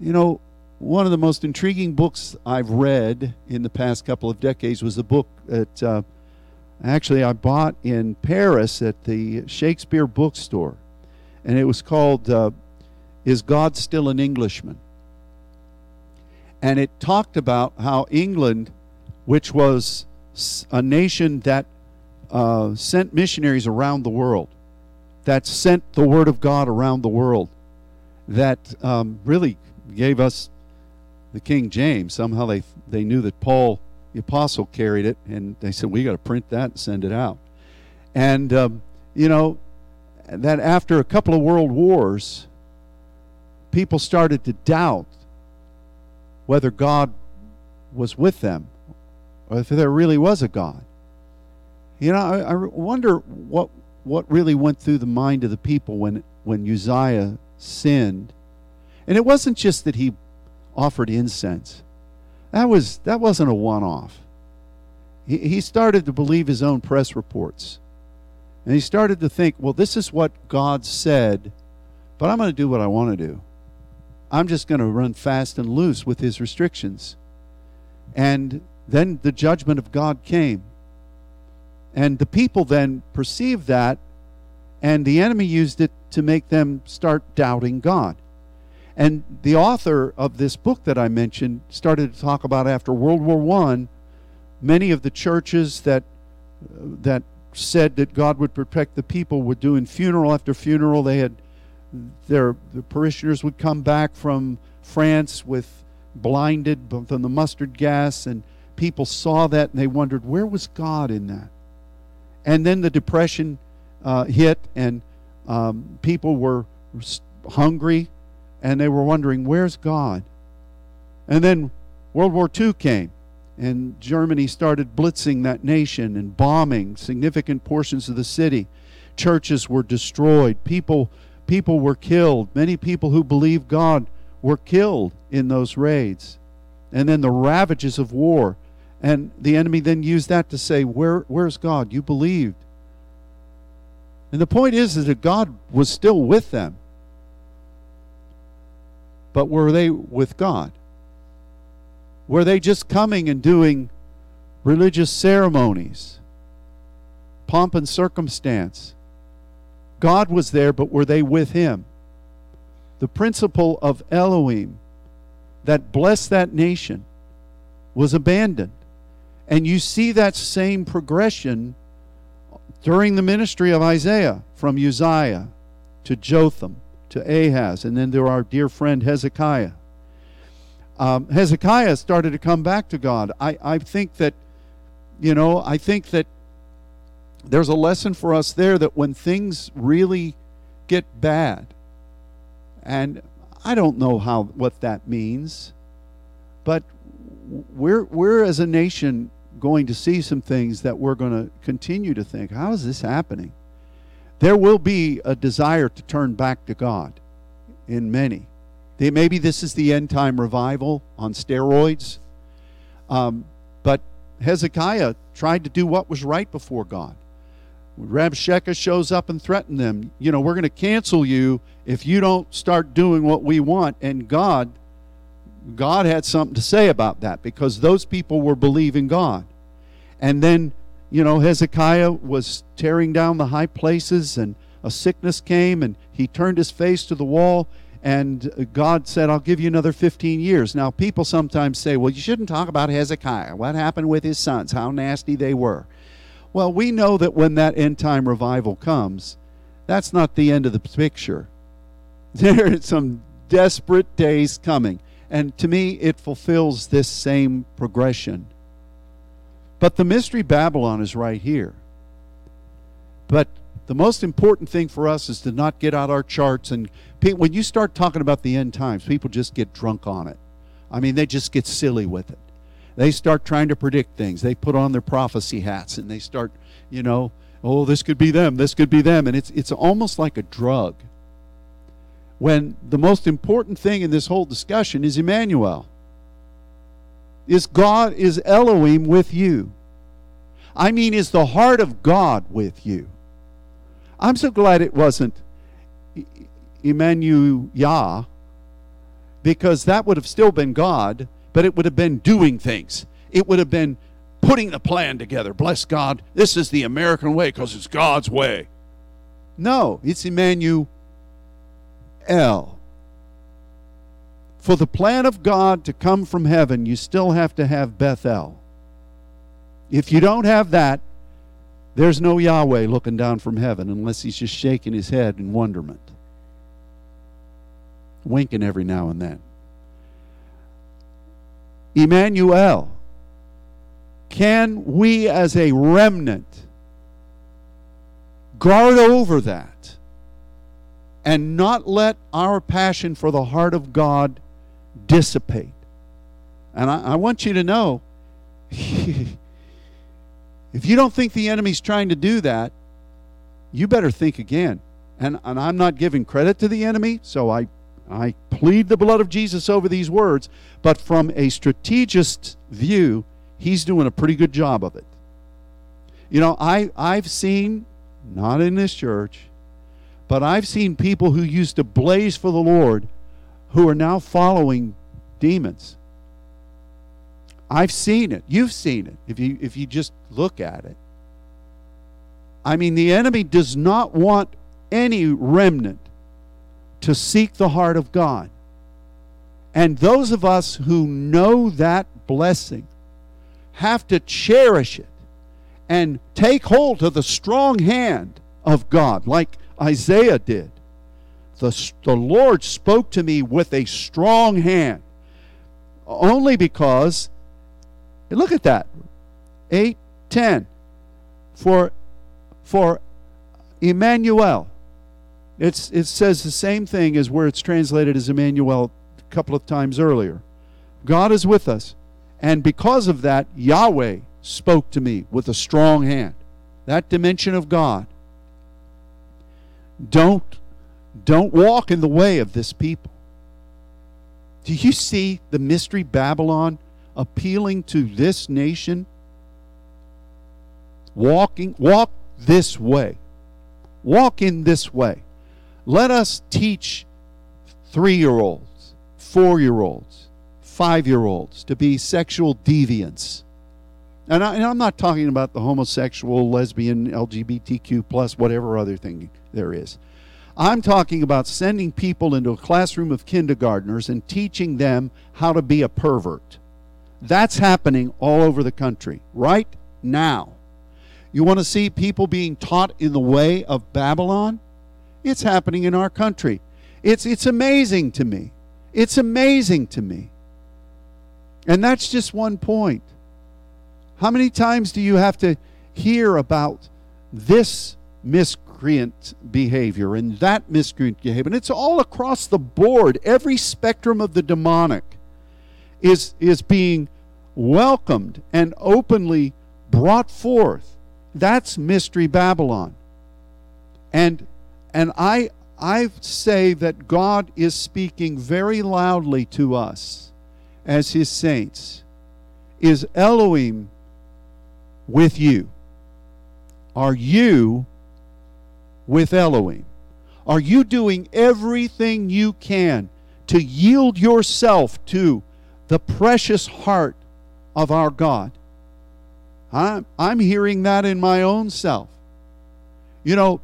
You know, one of the most intriguing books I've read in the past couple of decades was a book that uh, actually I bought in Paris at the Shakespeare bookstore. And it was called uh, Is God Still an Englishman? And it talked about how England, which was a nation that uh, sent missionaries around the world, that sent the Word of God around the world, that um, really gave us the King James. Somehow they they knew that Paul the apostle carried it, and they said we got to print that and send it out. And um, you know that after a couple of world wars, people started to doubt whether God was with them or if there really was a God. You know, I, I wonder what what really went through the mind of the people when when Uzziah sinned and it wasn't just that he offered incense. That was that wasn't a one-off. He, he started to believe his own press reports. And he started to think, well, this is what God said, but I'm going to do what I want to do. I'm just going to run fast and loose with his restrictions. And then the judgment of God came. And the people then perceived that, and the enemy used it to make them start doubting God. And the author of this book that I mentioned started to talk about after World War I, many of the churches that that said that God would protect the people were doing funeral after funeral. They had their the parishioners would come back from France with blinded from the mustard gas, and people saw that and they wondered where was God in that. And then the depression uh, hit, and um, people were hungry and they were wondering, where's God? And then World War II came, and Germany started blitzing that nation and bombing significant portions of the city, churches were destroyed. People people were killed. Many people who believed God were killed in those raids. And then the ravages of war. And the enemy then used that to say, Where where's God? You believed. And the point is, is that God was still with them. But were they with God? Were they just coming and doing religious ceremonies, pomp and circumstance? God was there, but were they with Him? The principle of Elohim that blessed that nation was abandoned. And you see that same progression during the ministry of Isaiah from Uzziah to Jotham to Ahaz, and then there our dear friend Hezekiah. Um, Hezekiah started to come back to God. I, I think that, you know, I think that there's a lesson for us there that when things really get bad, and I don't know how what that means, but we're we're as a nation going to see some things that we're going to continue to think, how is this happening? There will be a desire to turn back to God in many. They, maybe this is the end time revival on steroids. Um, but Hezekiah tried to do what was right before God. Rabshakeh shows up and threatened them. You know, we're going to cancel you if you don't start doing what we want. And God, God had something to say about that because those people were believing God. And then, you know, Hezekiah was tearing down the high places and a sickness came and he turned his face to the wall and uh, God said, I'll give you another 15 years. Now, people sometimes say, well, you shouldn't talk about Hezekiah. What happened with his sons? How nasty they were. Well, we know that when that end time revival comes, that's not the end of the picture. There are some desperate days coming. And to me, it fulfills this same progression. But the mystery Babylon is right here. But the most important thing for us is to not get out our charts and when you start talking about the end times, people just get drunk on it. I mean, they just get silly with it they start trying to predict things. They put on their prophecy hats and they start, you know, oh, this could be them, this could be them. And it's, it's almost like a drug. When the most important thing in this whole discussion is Emmanuel. Is God, is Elohim with you? I mean, is the heart of God with you? I'm so glad it wasn't Emmanuel Yah, because that would have still been God but it would have been doing things. It would have been putting the plan together. Bless God. This is the American way because it's God's way. No, it's Emmanuel. For the plan of God to come from heaven, you still have to have Bethel. If you don't have that, there's no Yahweh looking down from heaven unless he's just shaking his head in wonderment, winking every now and then. Emmanuel. Can we as a remnant guard over that and not let our passion for the heart of God dissipate? And I, I want you to know if you don't think the enemy's trying to do that, you better think again. And, and I'm not giving credit to the enemy, so I I plead the blood of Jesus over these words, but from a strategist view, he's doing a pretty good job of it. You know, I, I've seen, not in this church, but I've seen people who used to blaze for the Lord who are now following demons. I've seen it. You've seen it if you if you just look at it. I mean, the enemy does not want any remnant to seek the heart of God. And those of us who know that blessing have to cherish it and take hold of the strong hand of God, like Isaiah did. The, the Lord spoke to me with a strong hand, only because, look at that, 8 10. For, for Emmanuel, it's, it says the same thing as where it's translated as Emmanuel a couple of times earlier. God is with us. And because of that, Yahweh spoke to me with a strong hand. That dimension of God. Don't don't walk in the way of this people. Do you see the mystery Babylon appealing to this nation? Walking walk this way. Walk in this way. Let us teach 3-year-olds, 4-year-olds, 5-year-olds to be sexual deviants and, I, am not talking about the homosexual, lesbian, LGBTQ plus whatever other thing there is. I'm talking about sending people into a classroom of kindergartners and teaching them how to be a pervert. That's happening all over the country right now. You want to see people being taught in the way of Babylon? It's happening in our country. It's, it's amazing to me. It's amazing to me. And that's just one point. How many times do you have to hear about this miscreant behavior and that miscreant behavior? And it's all across the board. Every spectrum of the demonic is, is being welcomed and openly brought forth. That's Mystery Babylon. And, and I, I say that God is speaking very loudly to us as his saints. Is Elohim with you? Are you with Elohim? Are you doing everything you can to yield yourself to the precious heart of our God? I'm, I'm hearing that in my own self. You know,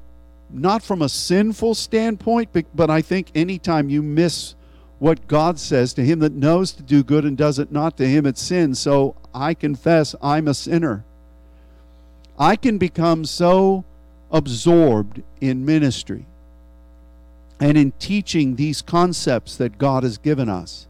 not from a sinful standpoint, but, but I think anytime you miss what God says to him that knows to do good and does it not, to him it's sin. So I confess I'm a sinner. I can become so absorbed in ministry and in teaching these concepts that God has given us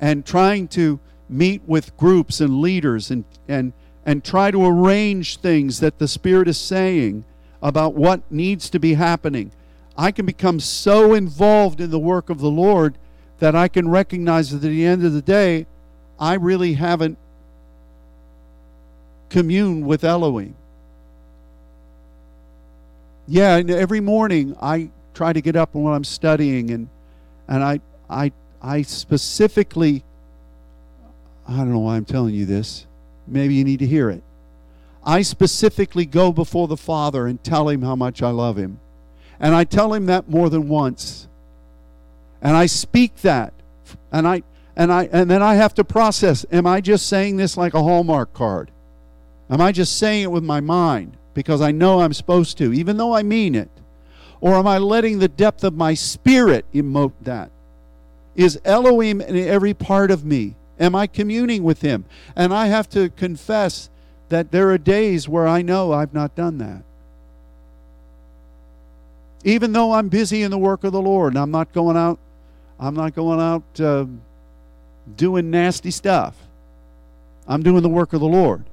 and trying to meet with groups and leaders and, and, and try to arrange things that the Spirit is saying about what needs to be happening. I can become so involved in the work of the Lord that I can recognize that at the end of the day, I really haven't communed with Elohim yeah, and every morning I try to get up when I'm studying and and I I I specifically I don't know why I'm telling you this. Maybe you need to hear it. I specifically go before the Father and tell him how much I love him. And I tell him that more than once. And I speak that. And I and I and then I have to process, am I just saying this like a Hallmark card? Am I just saying it with my mind? Because I know I'm supposed to, even though I mean it? Or am I letting the depth of my spirit emote that? Is Elohim in every part of me? Am I communing with Him? And I have to confess that there are days where I know I've not done that. Even though I'm busy in the work of the Lord and I'm not going out, I'm not going out uh, doing nasty stuff. I'm doing the work of the Lord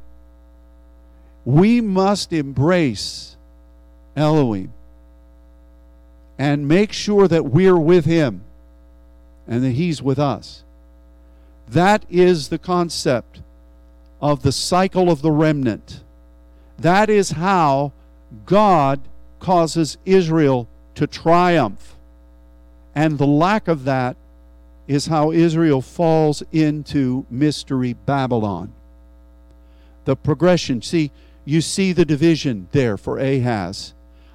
we must embrace Elohim and make sure that we're with Him and that He's with us. That is the concept of the cycle of the remnant. That is how God causes Israel to triumph. And the lack of that is how Israel falls into mystery Babylon. The progression. See, you see the division there for Ahaz.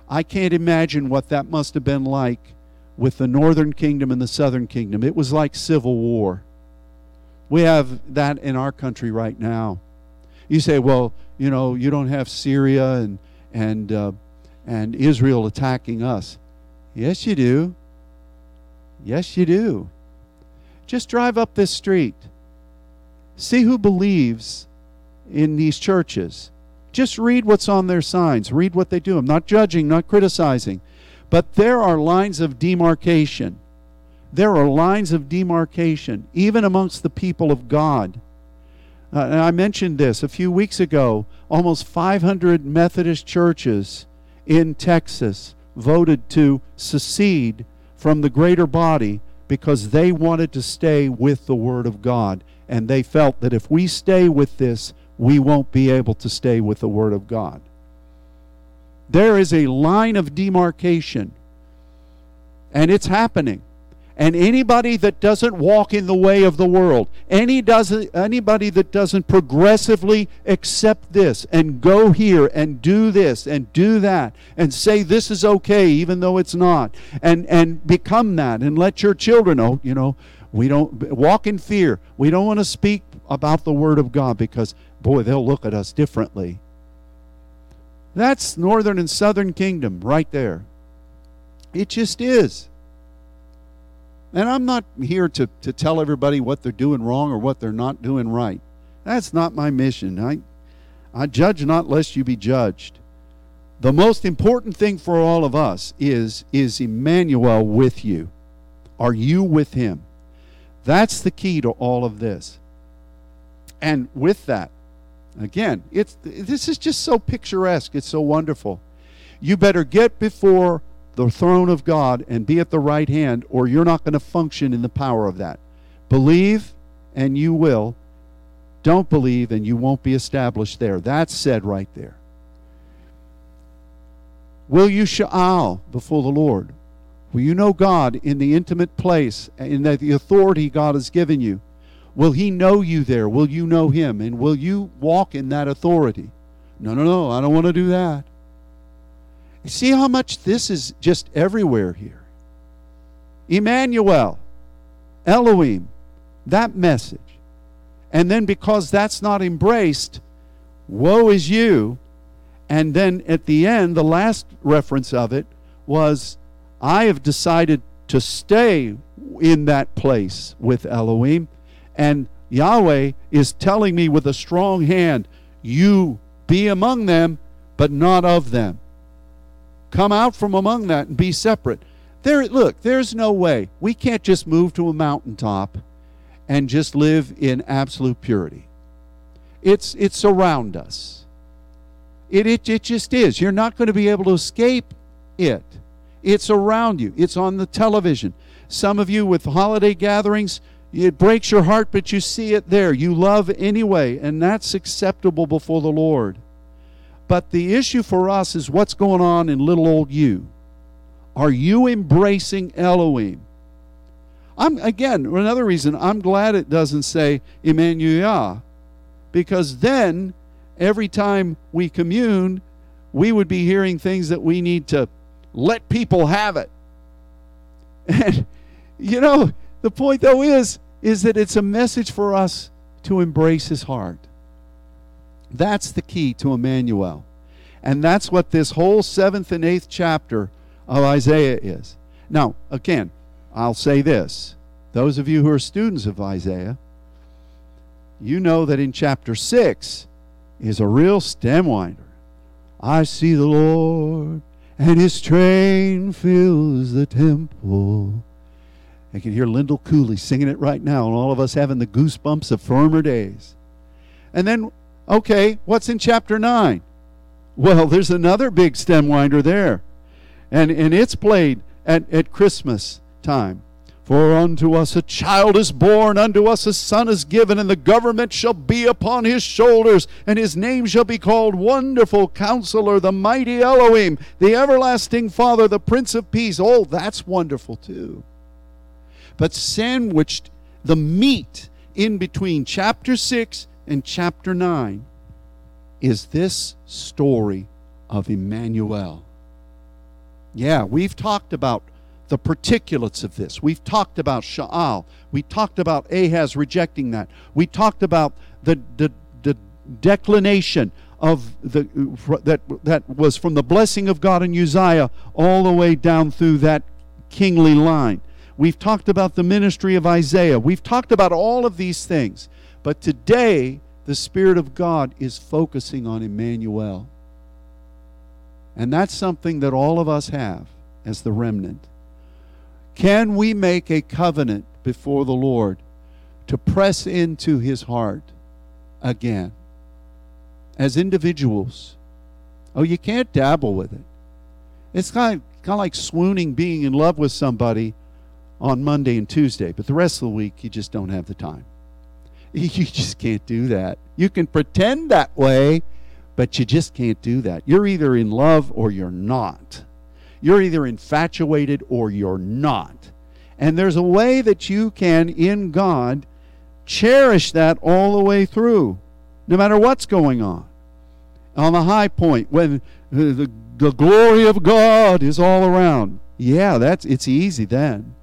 I can't imagine what that must have been like with the northern kingdom and the southern kingdom. It was like civil war. We have that in our country right now. You say, well, you know, you don't have Syria and and uh, and Israel attacking us. Yes, you do. Yes, you do. Just drive up this street. See who believes in these churches. Just read what's on their signs, read what they do. I'm not judging, not criticizing. But there are lines of demarcation. There are lines of demarcation, even amongst the people of God. Uh, and I mentioned this a few weeks ago. Almost 500 Methodist churches in Texas voted to secede from the greater body because they wanted to stay with the Word of God. And they felt that if we stay with this, we won't be able to stay with the Word of God. There is a line of demarcation And it's happening. And anybody that doesn't walk in the way of the world, any doesn't, anybody that doesn't progressively accept this and go here and do this and do that and say this is okay even though it's not, and, and become that and let your children know, you know, we don't walk in fear. We don't want to speak about the Word of God because, boy, they'll look at us differently. That's northern and southern kingdom right there. It just is. And I'm not here to, to tell everybody what they're doing wrong or what they're not doing right. That's not my mission. I, I judge not lest you be judged. The most important thing for all of us is is Emmanuel with you? Are you with him? That's the key to all of this. And with that, again, it's this is just so picturesque. It's so wonderful. You better get before the throne of God and be at the right hand, or you're not going to function in the power of that. Believe, and you will. Don't believe, and you won't be established there. That's said right there. Will you sha'al before the Lord? Will you know God in the intimate place, and in the authority God has given you? Will He know you there? Will you know Him? And will you walk in that authority? No, no, no, I don't want to do that. See how much this is just everywhere here. Emmanuel, Elohim, that message. And then because that's not embraced, woe is you. And then at the end, the last reference of it was, I have decided to stay in that place with Elohim. And Yahweh is telling me with a strong hand, You be among them, but not of them. Come out from among that and be separate. There, look, there's no way. We can't just move to a mountaintop and just live in absolute purity. It's, it's around us. It, it, it just is. You're not going to be able to escape it. It's around you, it's on the television. Some of you with holiday gatherings, it breaks your heart, but you see it there. You love anyway, and that's acceptable before the Lord. But the issue for us is what's going on in little old you. Are you embracing Elohim? I'm again another reason I'm glad it doesn't say Emmanuel, because then every time we commune, we would be hearing things that we need to let people have it. And you know, the point though is is that it's a message for us to embrace his heart. That's the key to Emmanuel. And that's what this whole seventh and eighth chapter of Isaiah is. Now, again, I'll say this. Those of you who are students of Isaiah, you know that in chapter 6 is a real stem winder. I see the Lord, and his train fills the temple. I can hear Lindell Cooley singing it right now, and all of us having the goosebumps of former days. And then Okay, what's in chapter 9? Well, there's another big stem winder there. And, and it's played at, at Christmas time. For unto us a child is born, unto us a son is given, and the government shall be upon his shoulders, and his name shall be called Wonderful Counselor, the Mighty Elohim, the Everlasting Father, the Prince of Peace. Oh, that's wonderful too. But sandwiched the meat in between chapter 6 and chapter 9 is this story of Emmanuel. Yeah, we've talked about the particulates of this. We've talked about Sha'al. We talked about Ahaz rejecting that. We talked about the, the, the declination of the uh, that that was from the blessing of God in Uzziah all the way down through that kingly line. We've talked about the ministry of Isaiah. We've talked about all of these things. But today, the Spirit of God is focusing on Emmanuel. And that's something that all of us have as the remnant. Can we make a covenant before the Lord to press into his heart again as individuals? Oh, you can't dabble with it. It's kind of, kind of like swooning being in love with somebody on Monday and Tuesday, but the rest of the week you just don't have the time. You just can't do that. You can pretend that way, but you just can't do that. You're either in love or you're not. You're either infatuated or you're not. And there's a way that you can, in God, cherish that all the way through, no matter what's going on. On the high point, when the, the glory of God is all around. Yeah, that's it's easy then.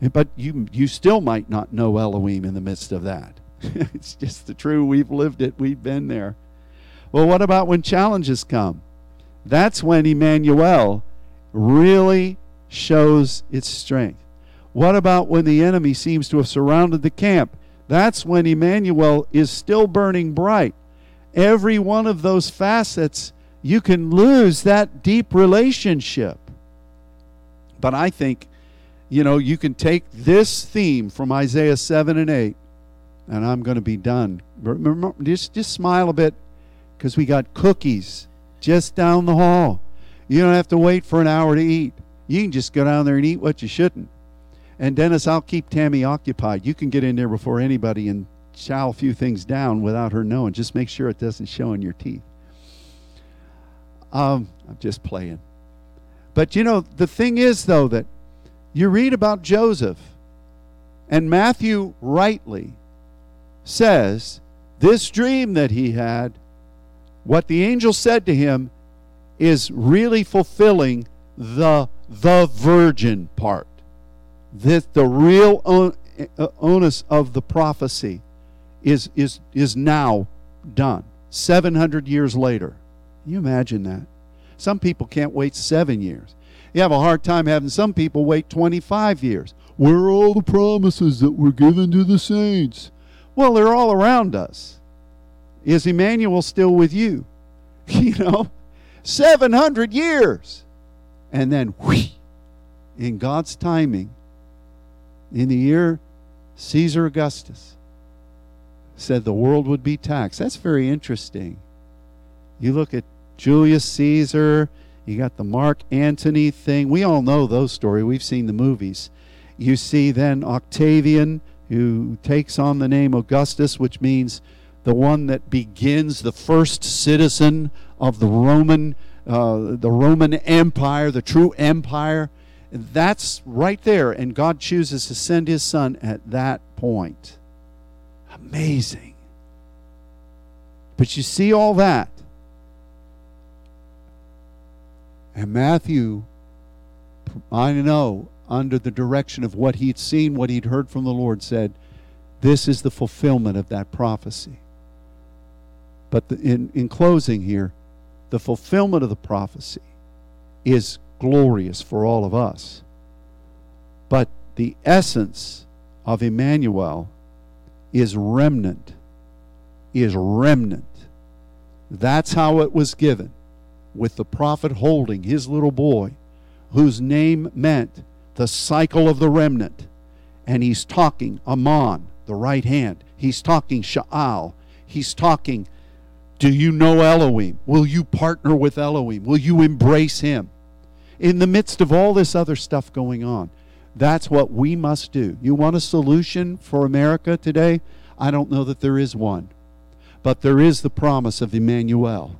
But you you still might not know Elohim in the midst of that. it's just the true. We've lived it. We've been there. Well, what about when challenges come? That's when Emmanuel really shows its strength. What about when the enemy seems to have surrounded the camp? That's when Emmanuel is still burning bright. Every one of those facets, you can lose that deep relationship. But I think, you know, you can take this theme from Isaiah 7 and 8, and I'm going to be done. Remember, just, just smile a bit because we got cookies just down the hall. You don't have to wait for an hour to eat. You can just go down there and eat what you shouldn't. And Dennis, I'll keep Tammy occupied. You can get in there before anybody and chow a few things down without her knowing. Just make sure it doesn't show in your teeth. Um, I'm just playing. But you know, the thing is, though, that you read about Joseph, and Matthew rightly says this dream that he had what the angel said to him is really fulfilling the the virgin part. That the real uh, onus of the prophecy is is is now done. 700 years later. Can you imagine that? Some people can't wait 7 years. You have a hard time having some people wait 25 years. Where are all the promises that were given to the saints? Well, they're all around us. Is Emmanuel still with you? You know, 700 years. And then, whee, in God's timing, in the year Caesar Augustus said the world would be taxed. That's very interesting. You look at Julius Caesar, you got the Mark Antony thing. We all know those stories. We've seen the movies. You see then Octavian, who takes on the name Augustus, which means the one that begins the first citizen of the Roman, uh, the Roman Empire, the true empire. That's right there, and God chooses to send His Son at that point. Amazing. But you see all that. And Matthew, I know, under the direction of what he'd seen, what he'd heard from the Lord, said, This is the fulfillment of that prophecy. But the, in, in closing here, the fulfillment of the prophecy is glorious for all of us. But the essence of Emmanuel is remnant, is remnant. That's how it was given, with the prophet holding his little boy, whose name meant the cycle of the remnant. And he's talking Amon, the right hand. He's talking Sha'al. He's talking do you know Elohim? Will you partner with Elohim? Will you embrace him? In the midst of all this other stuff going on, that's what we must do. You want a solution for America today? I don't know that there is one. But there is the promise of Emmanuel.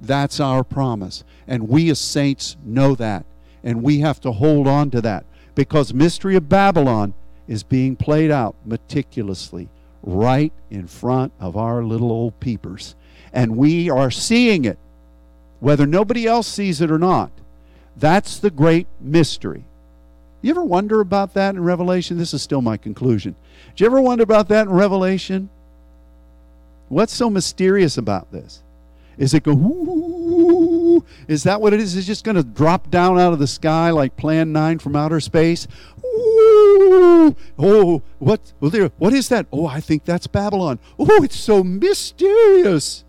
That's our promise. And we as saints know that. And we have to hold on to that because mystery of Babylon is being played out meticulously right in front of our little old peepers and we are seeing it, whether nobody else sees it or not. That's the great mystery. You ever wonder about that in Revelation? This is still my conclusion. Do you ever wonder about that in Revelation? What's so mysterious about this? Is it go, is that what it is? Is it just going to drop down out of the sky like Plan 9 from outer space? Ooh, oh, what, what is that? Oh, I think that's Babylon. Oh, it's so mysterious.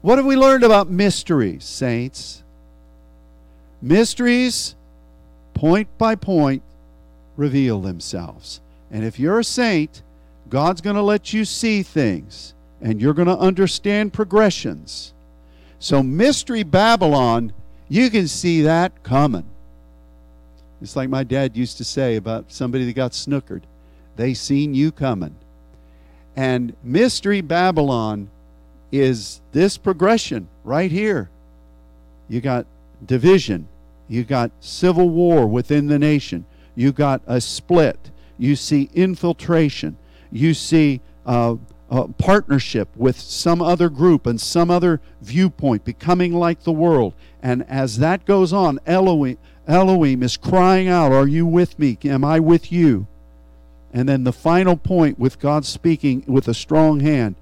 What have we learned about mysteries, saints? Mysteries, point by point, reveal themselves. And if you're a saint, God's going to let you see things and you're going to understand progressions. So, Mystery Babylon, you can see that coming. It's like my dad used to say about somebody that got snookered. They seen you coming. And Mystery Babylon is this progression right here. You got division. You got civil war within the nation. You got a split. You see infiltration. You see uh, partnership with some other group and some other viewpoint, becoming like the world. And as that goes on, Elohim, Elohim is crying out, Are you with me? Am I with you? And then the final point with God speaking with a strong hand,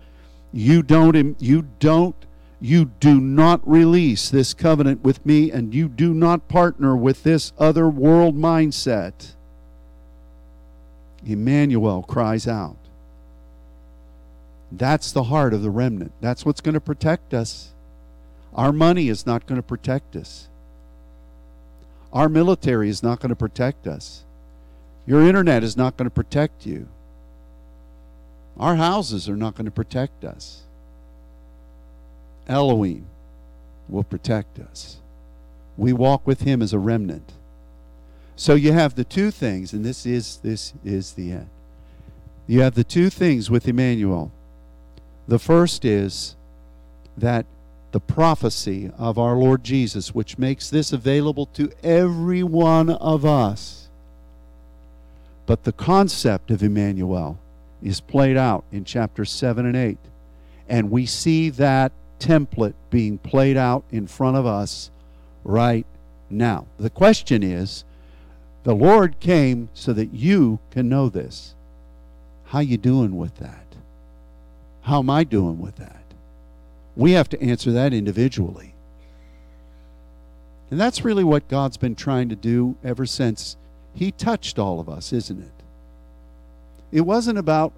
you don't you don't you do not release this covenant with me and you do not partner with this other world mindset. Emmanuel cries out. That's the heart of the remnant. That's what's going to protect us. Our money is not going to protect us. Our military is not going to protect us. Your internet is not going to protect you. Our houses are not going to protect us. Elohim will protect us. We walk with him as a remnant. So you have the two things, and this is this is the end. You have the two things with Emmanuel. The first is that the prophecy of our Lord Jesus, which makes this available to every one of us. But the concept of Emmanuel is played out in chapters 7 and 8. And we see that template being played out in front of us right now. The question is, the Lord came so that you can know this. How you doing with that? How am I doing with that? We have to answer that individually. And that's really what God's been trying to do ever since He touched all of us, isn't it? It wasn't about,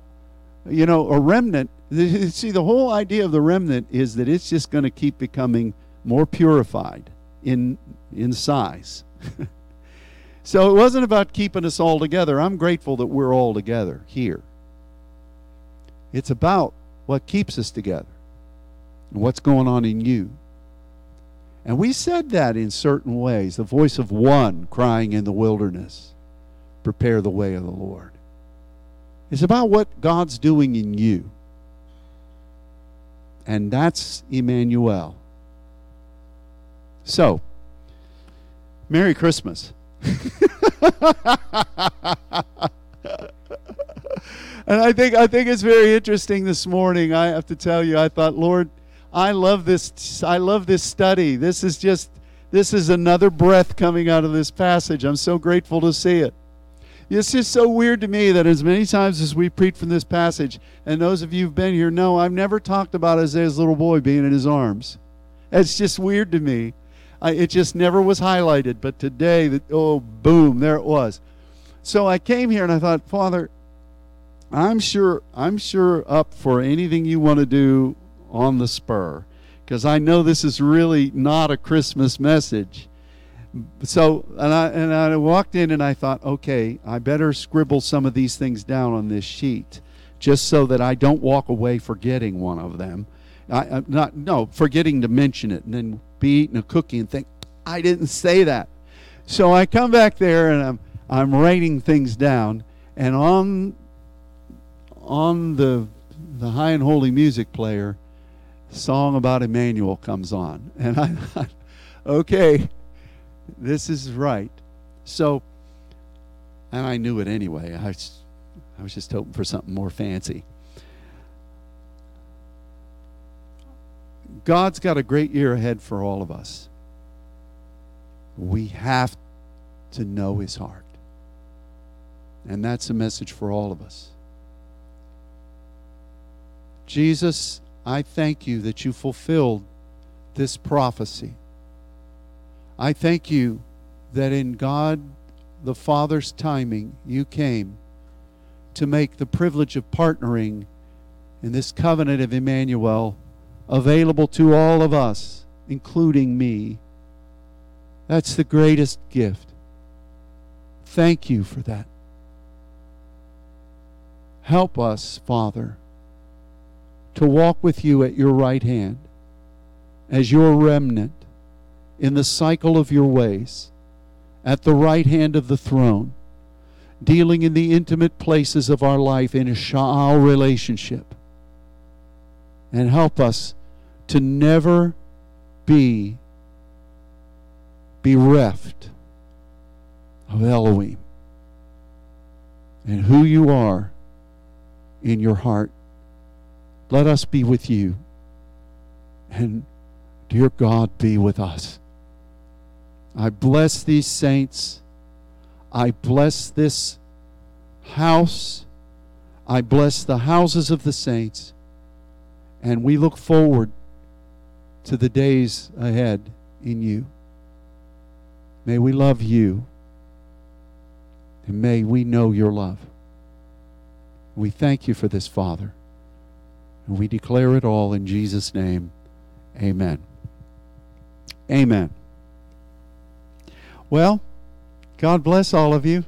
you know, a remnant. See, the whole idea of the remnant is that it's just going to keep becoming more purified in, in size. so it wasn't about keeping us all together. I'm grateful that we're all together here. It's about what keeps us together and what's going on in you. And we said that in certain ways. The voice of one crying in the wilderness, prepare the way of the Lord. It's about what God's doing in you. And that's Emmanuel. So, Merry Christmas. and I think I think it's very interesting this morning. I have to tell you, I thought, Lord, I love this. I love this study. This is just this is another breath coming out of this passage. I'm so grateful to see it. It's just so weird to me that as many times as we preach from this passage, and those of you who've been here know, I've never talked about Isaiah's little boy being in his arms. It's just weird to me. I, it just never was highlighted. But today, the, oh, boom, there it was. So I came here and I thought, Father, I'm sure I'm sure up for anything you want to do on the spur because I know this is really not a Christmas message. So and I and I walked in and I thought, okay, I better scribble some of these things down on this sheet just so that I don't walk away forgetting one of them. I, am not no forgetting to mention it and then be eating a cookie and think I didn't say that. So I come back there and I'm I'm writing things down and on on the the high and holy music player, song about Emmanuel comes on, and I thought, okay, this is right. So, and I knew it anyway. I, I was just hoping for something more fancy. God's got a great year ahead for all of us. We have to know His heart. And that's a message for all of us. Jesus, I thank you that you fulfilled this prophecy. I thank you that in God the Father's timing, you came to make the privilege of partnering in this covenant of Emmanuel available to all of us, including me. That's the greatest gift. Thank you for that. Help us, Father to walk with you at your right hand as your remnant in the cycle of your ways at the right hand of the throne, dealing in the intimate places of our life in a Sha'al relationship. And help us to never be bereft of Elohim and who you are in your heart. Let us be with you. And dear God, be with us. I bless these saints. I bless this house. I bless the houses of the saints. And we look forward to the days ahead in you. May we love you. And may we know your love. We thank you for this, Father. And we declare it all in Jesus' name. Amen. Amen. Well, God bless all of you.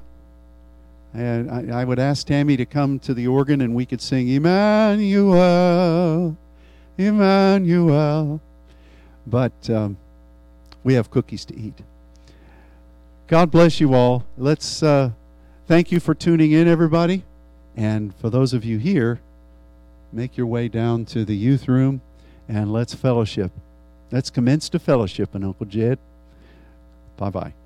And I, I, would ask Tammy to come to the organ and we could sing Emmanuel, Emmanuel. But um, we have cookies to eat. God bless you all. Let's uh, thank you for tuning in, everybody. And for those of you here, make your way down to the youth room and let's fellowship. Let's commence to fellowship and Uncle Jed. Bye bye.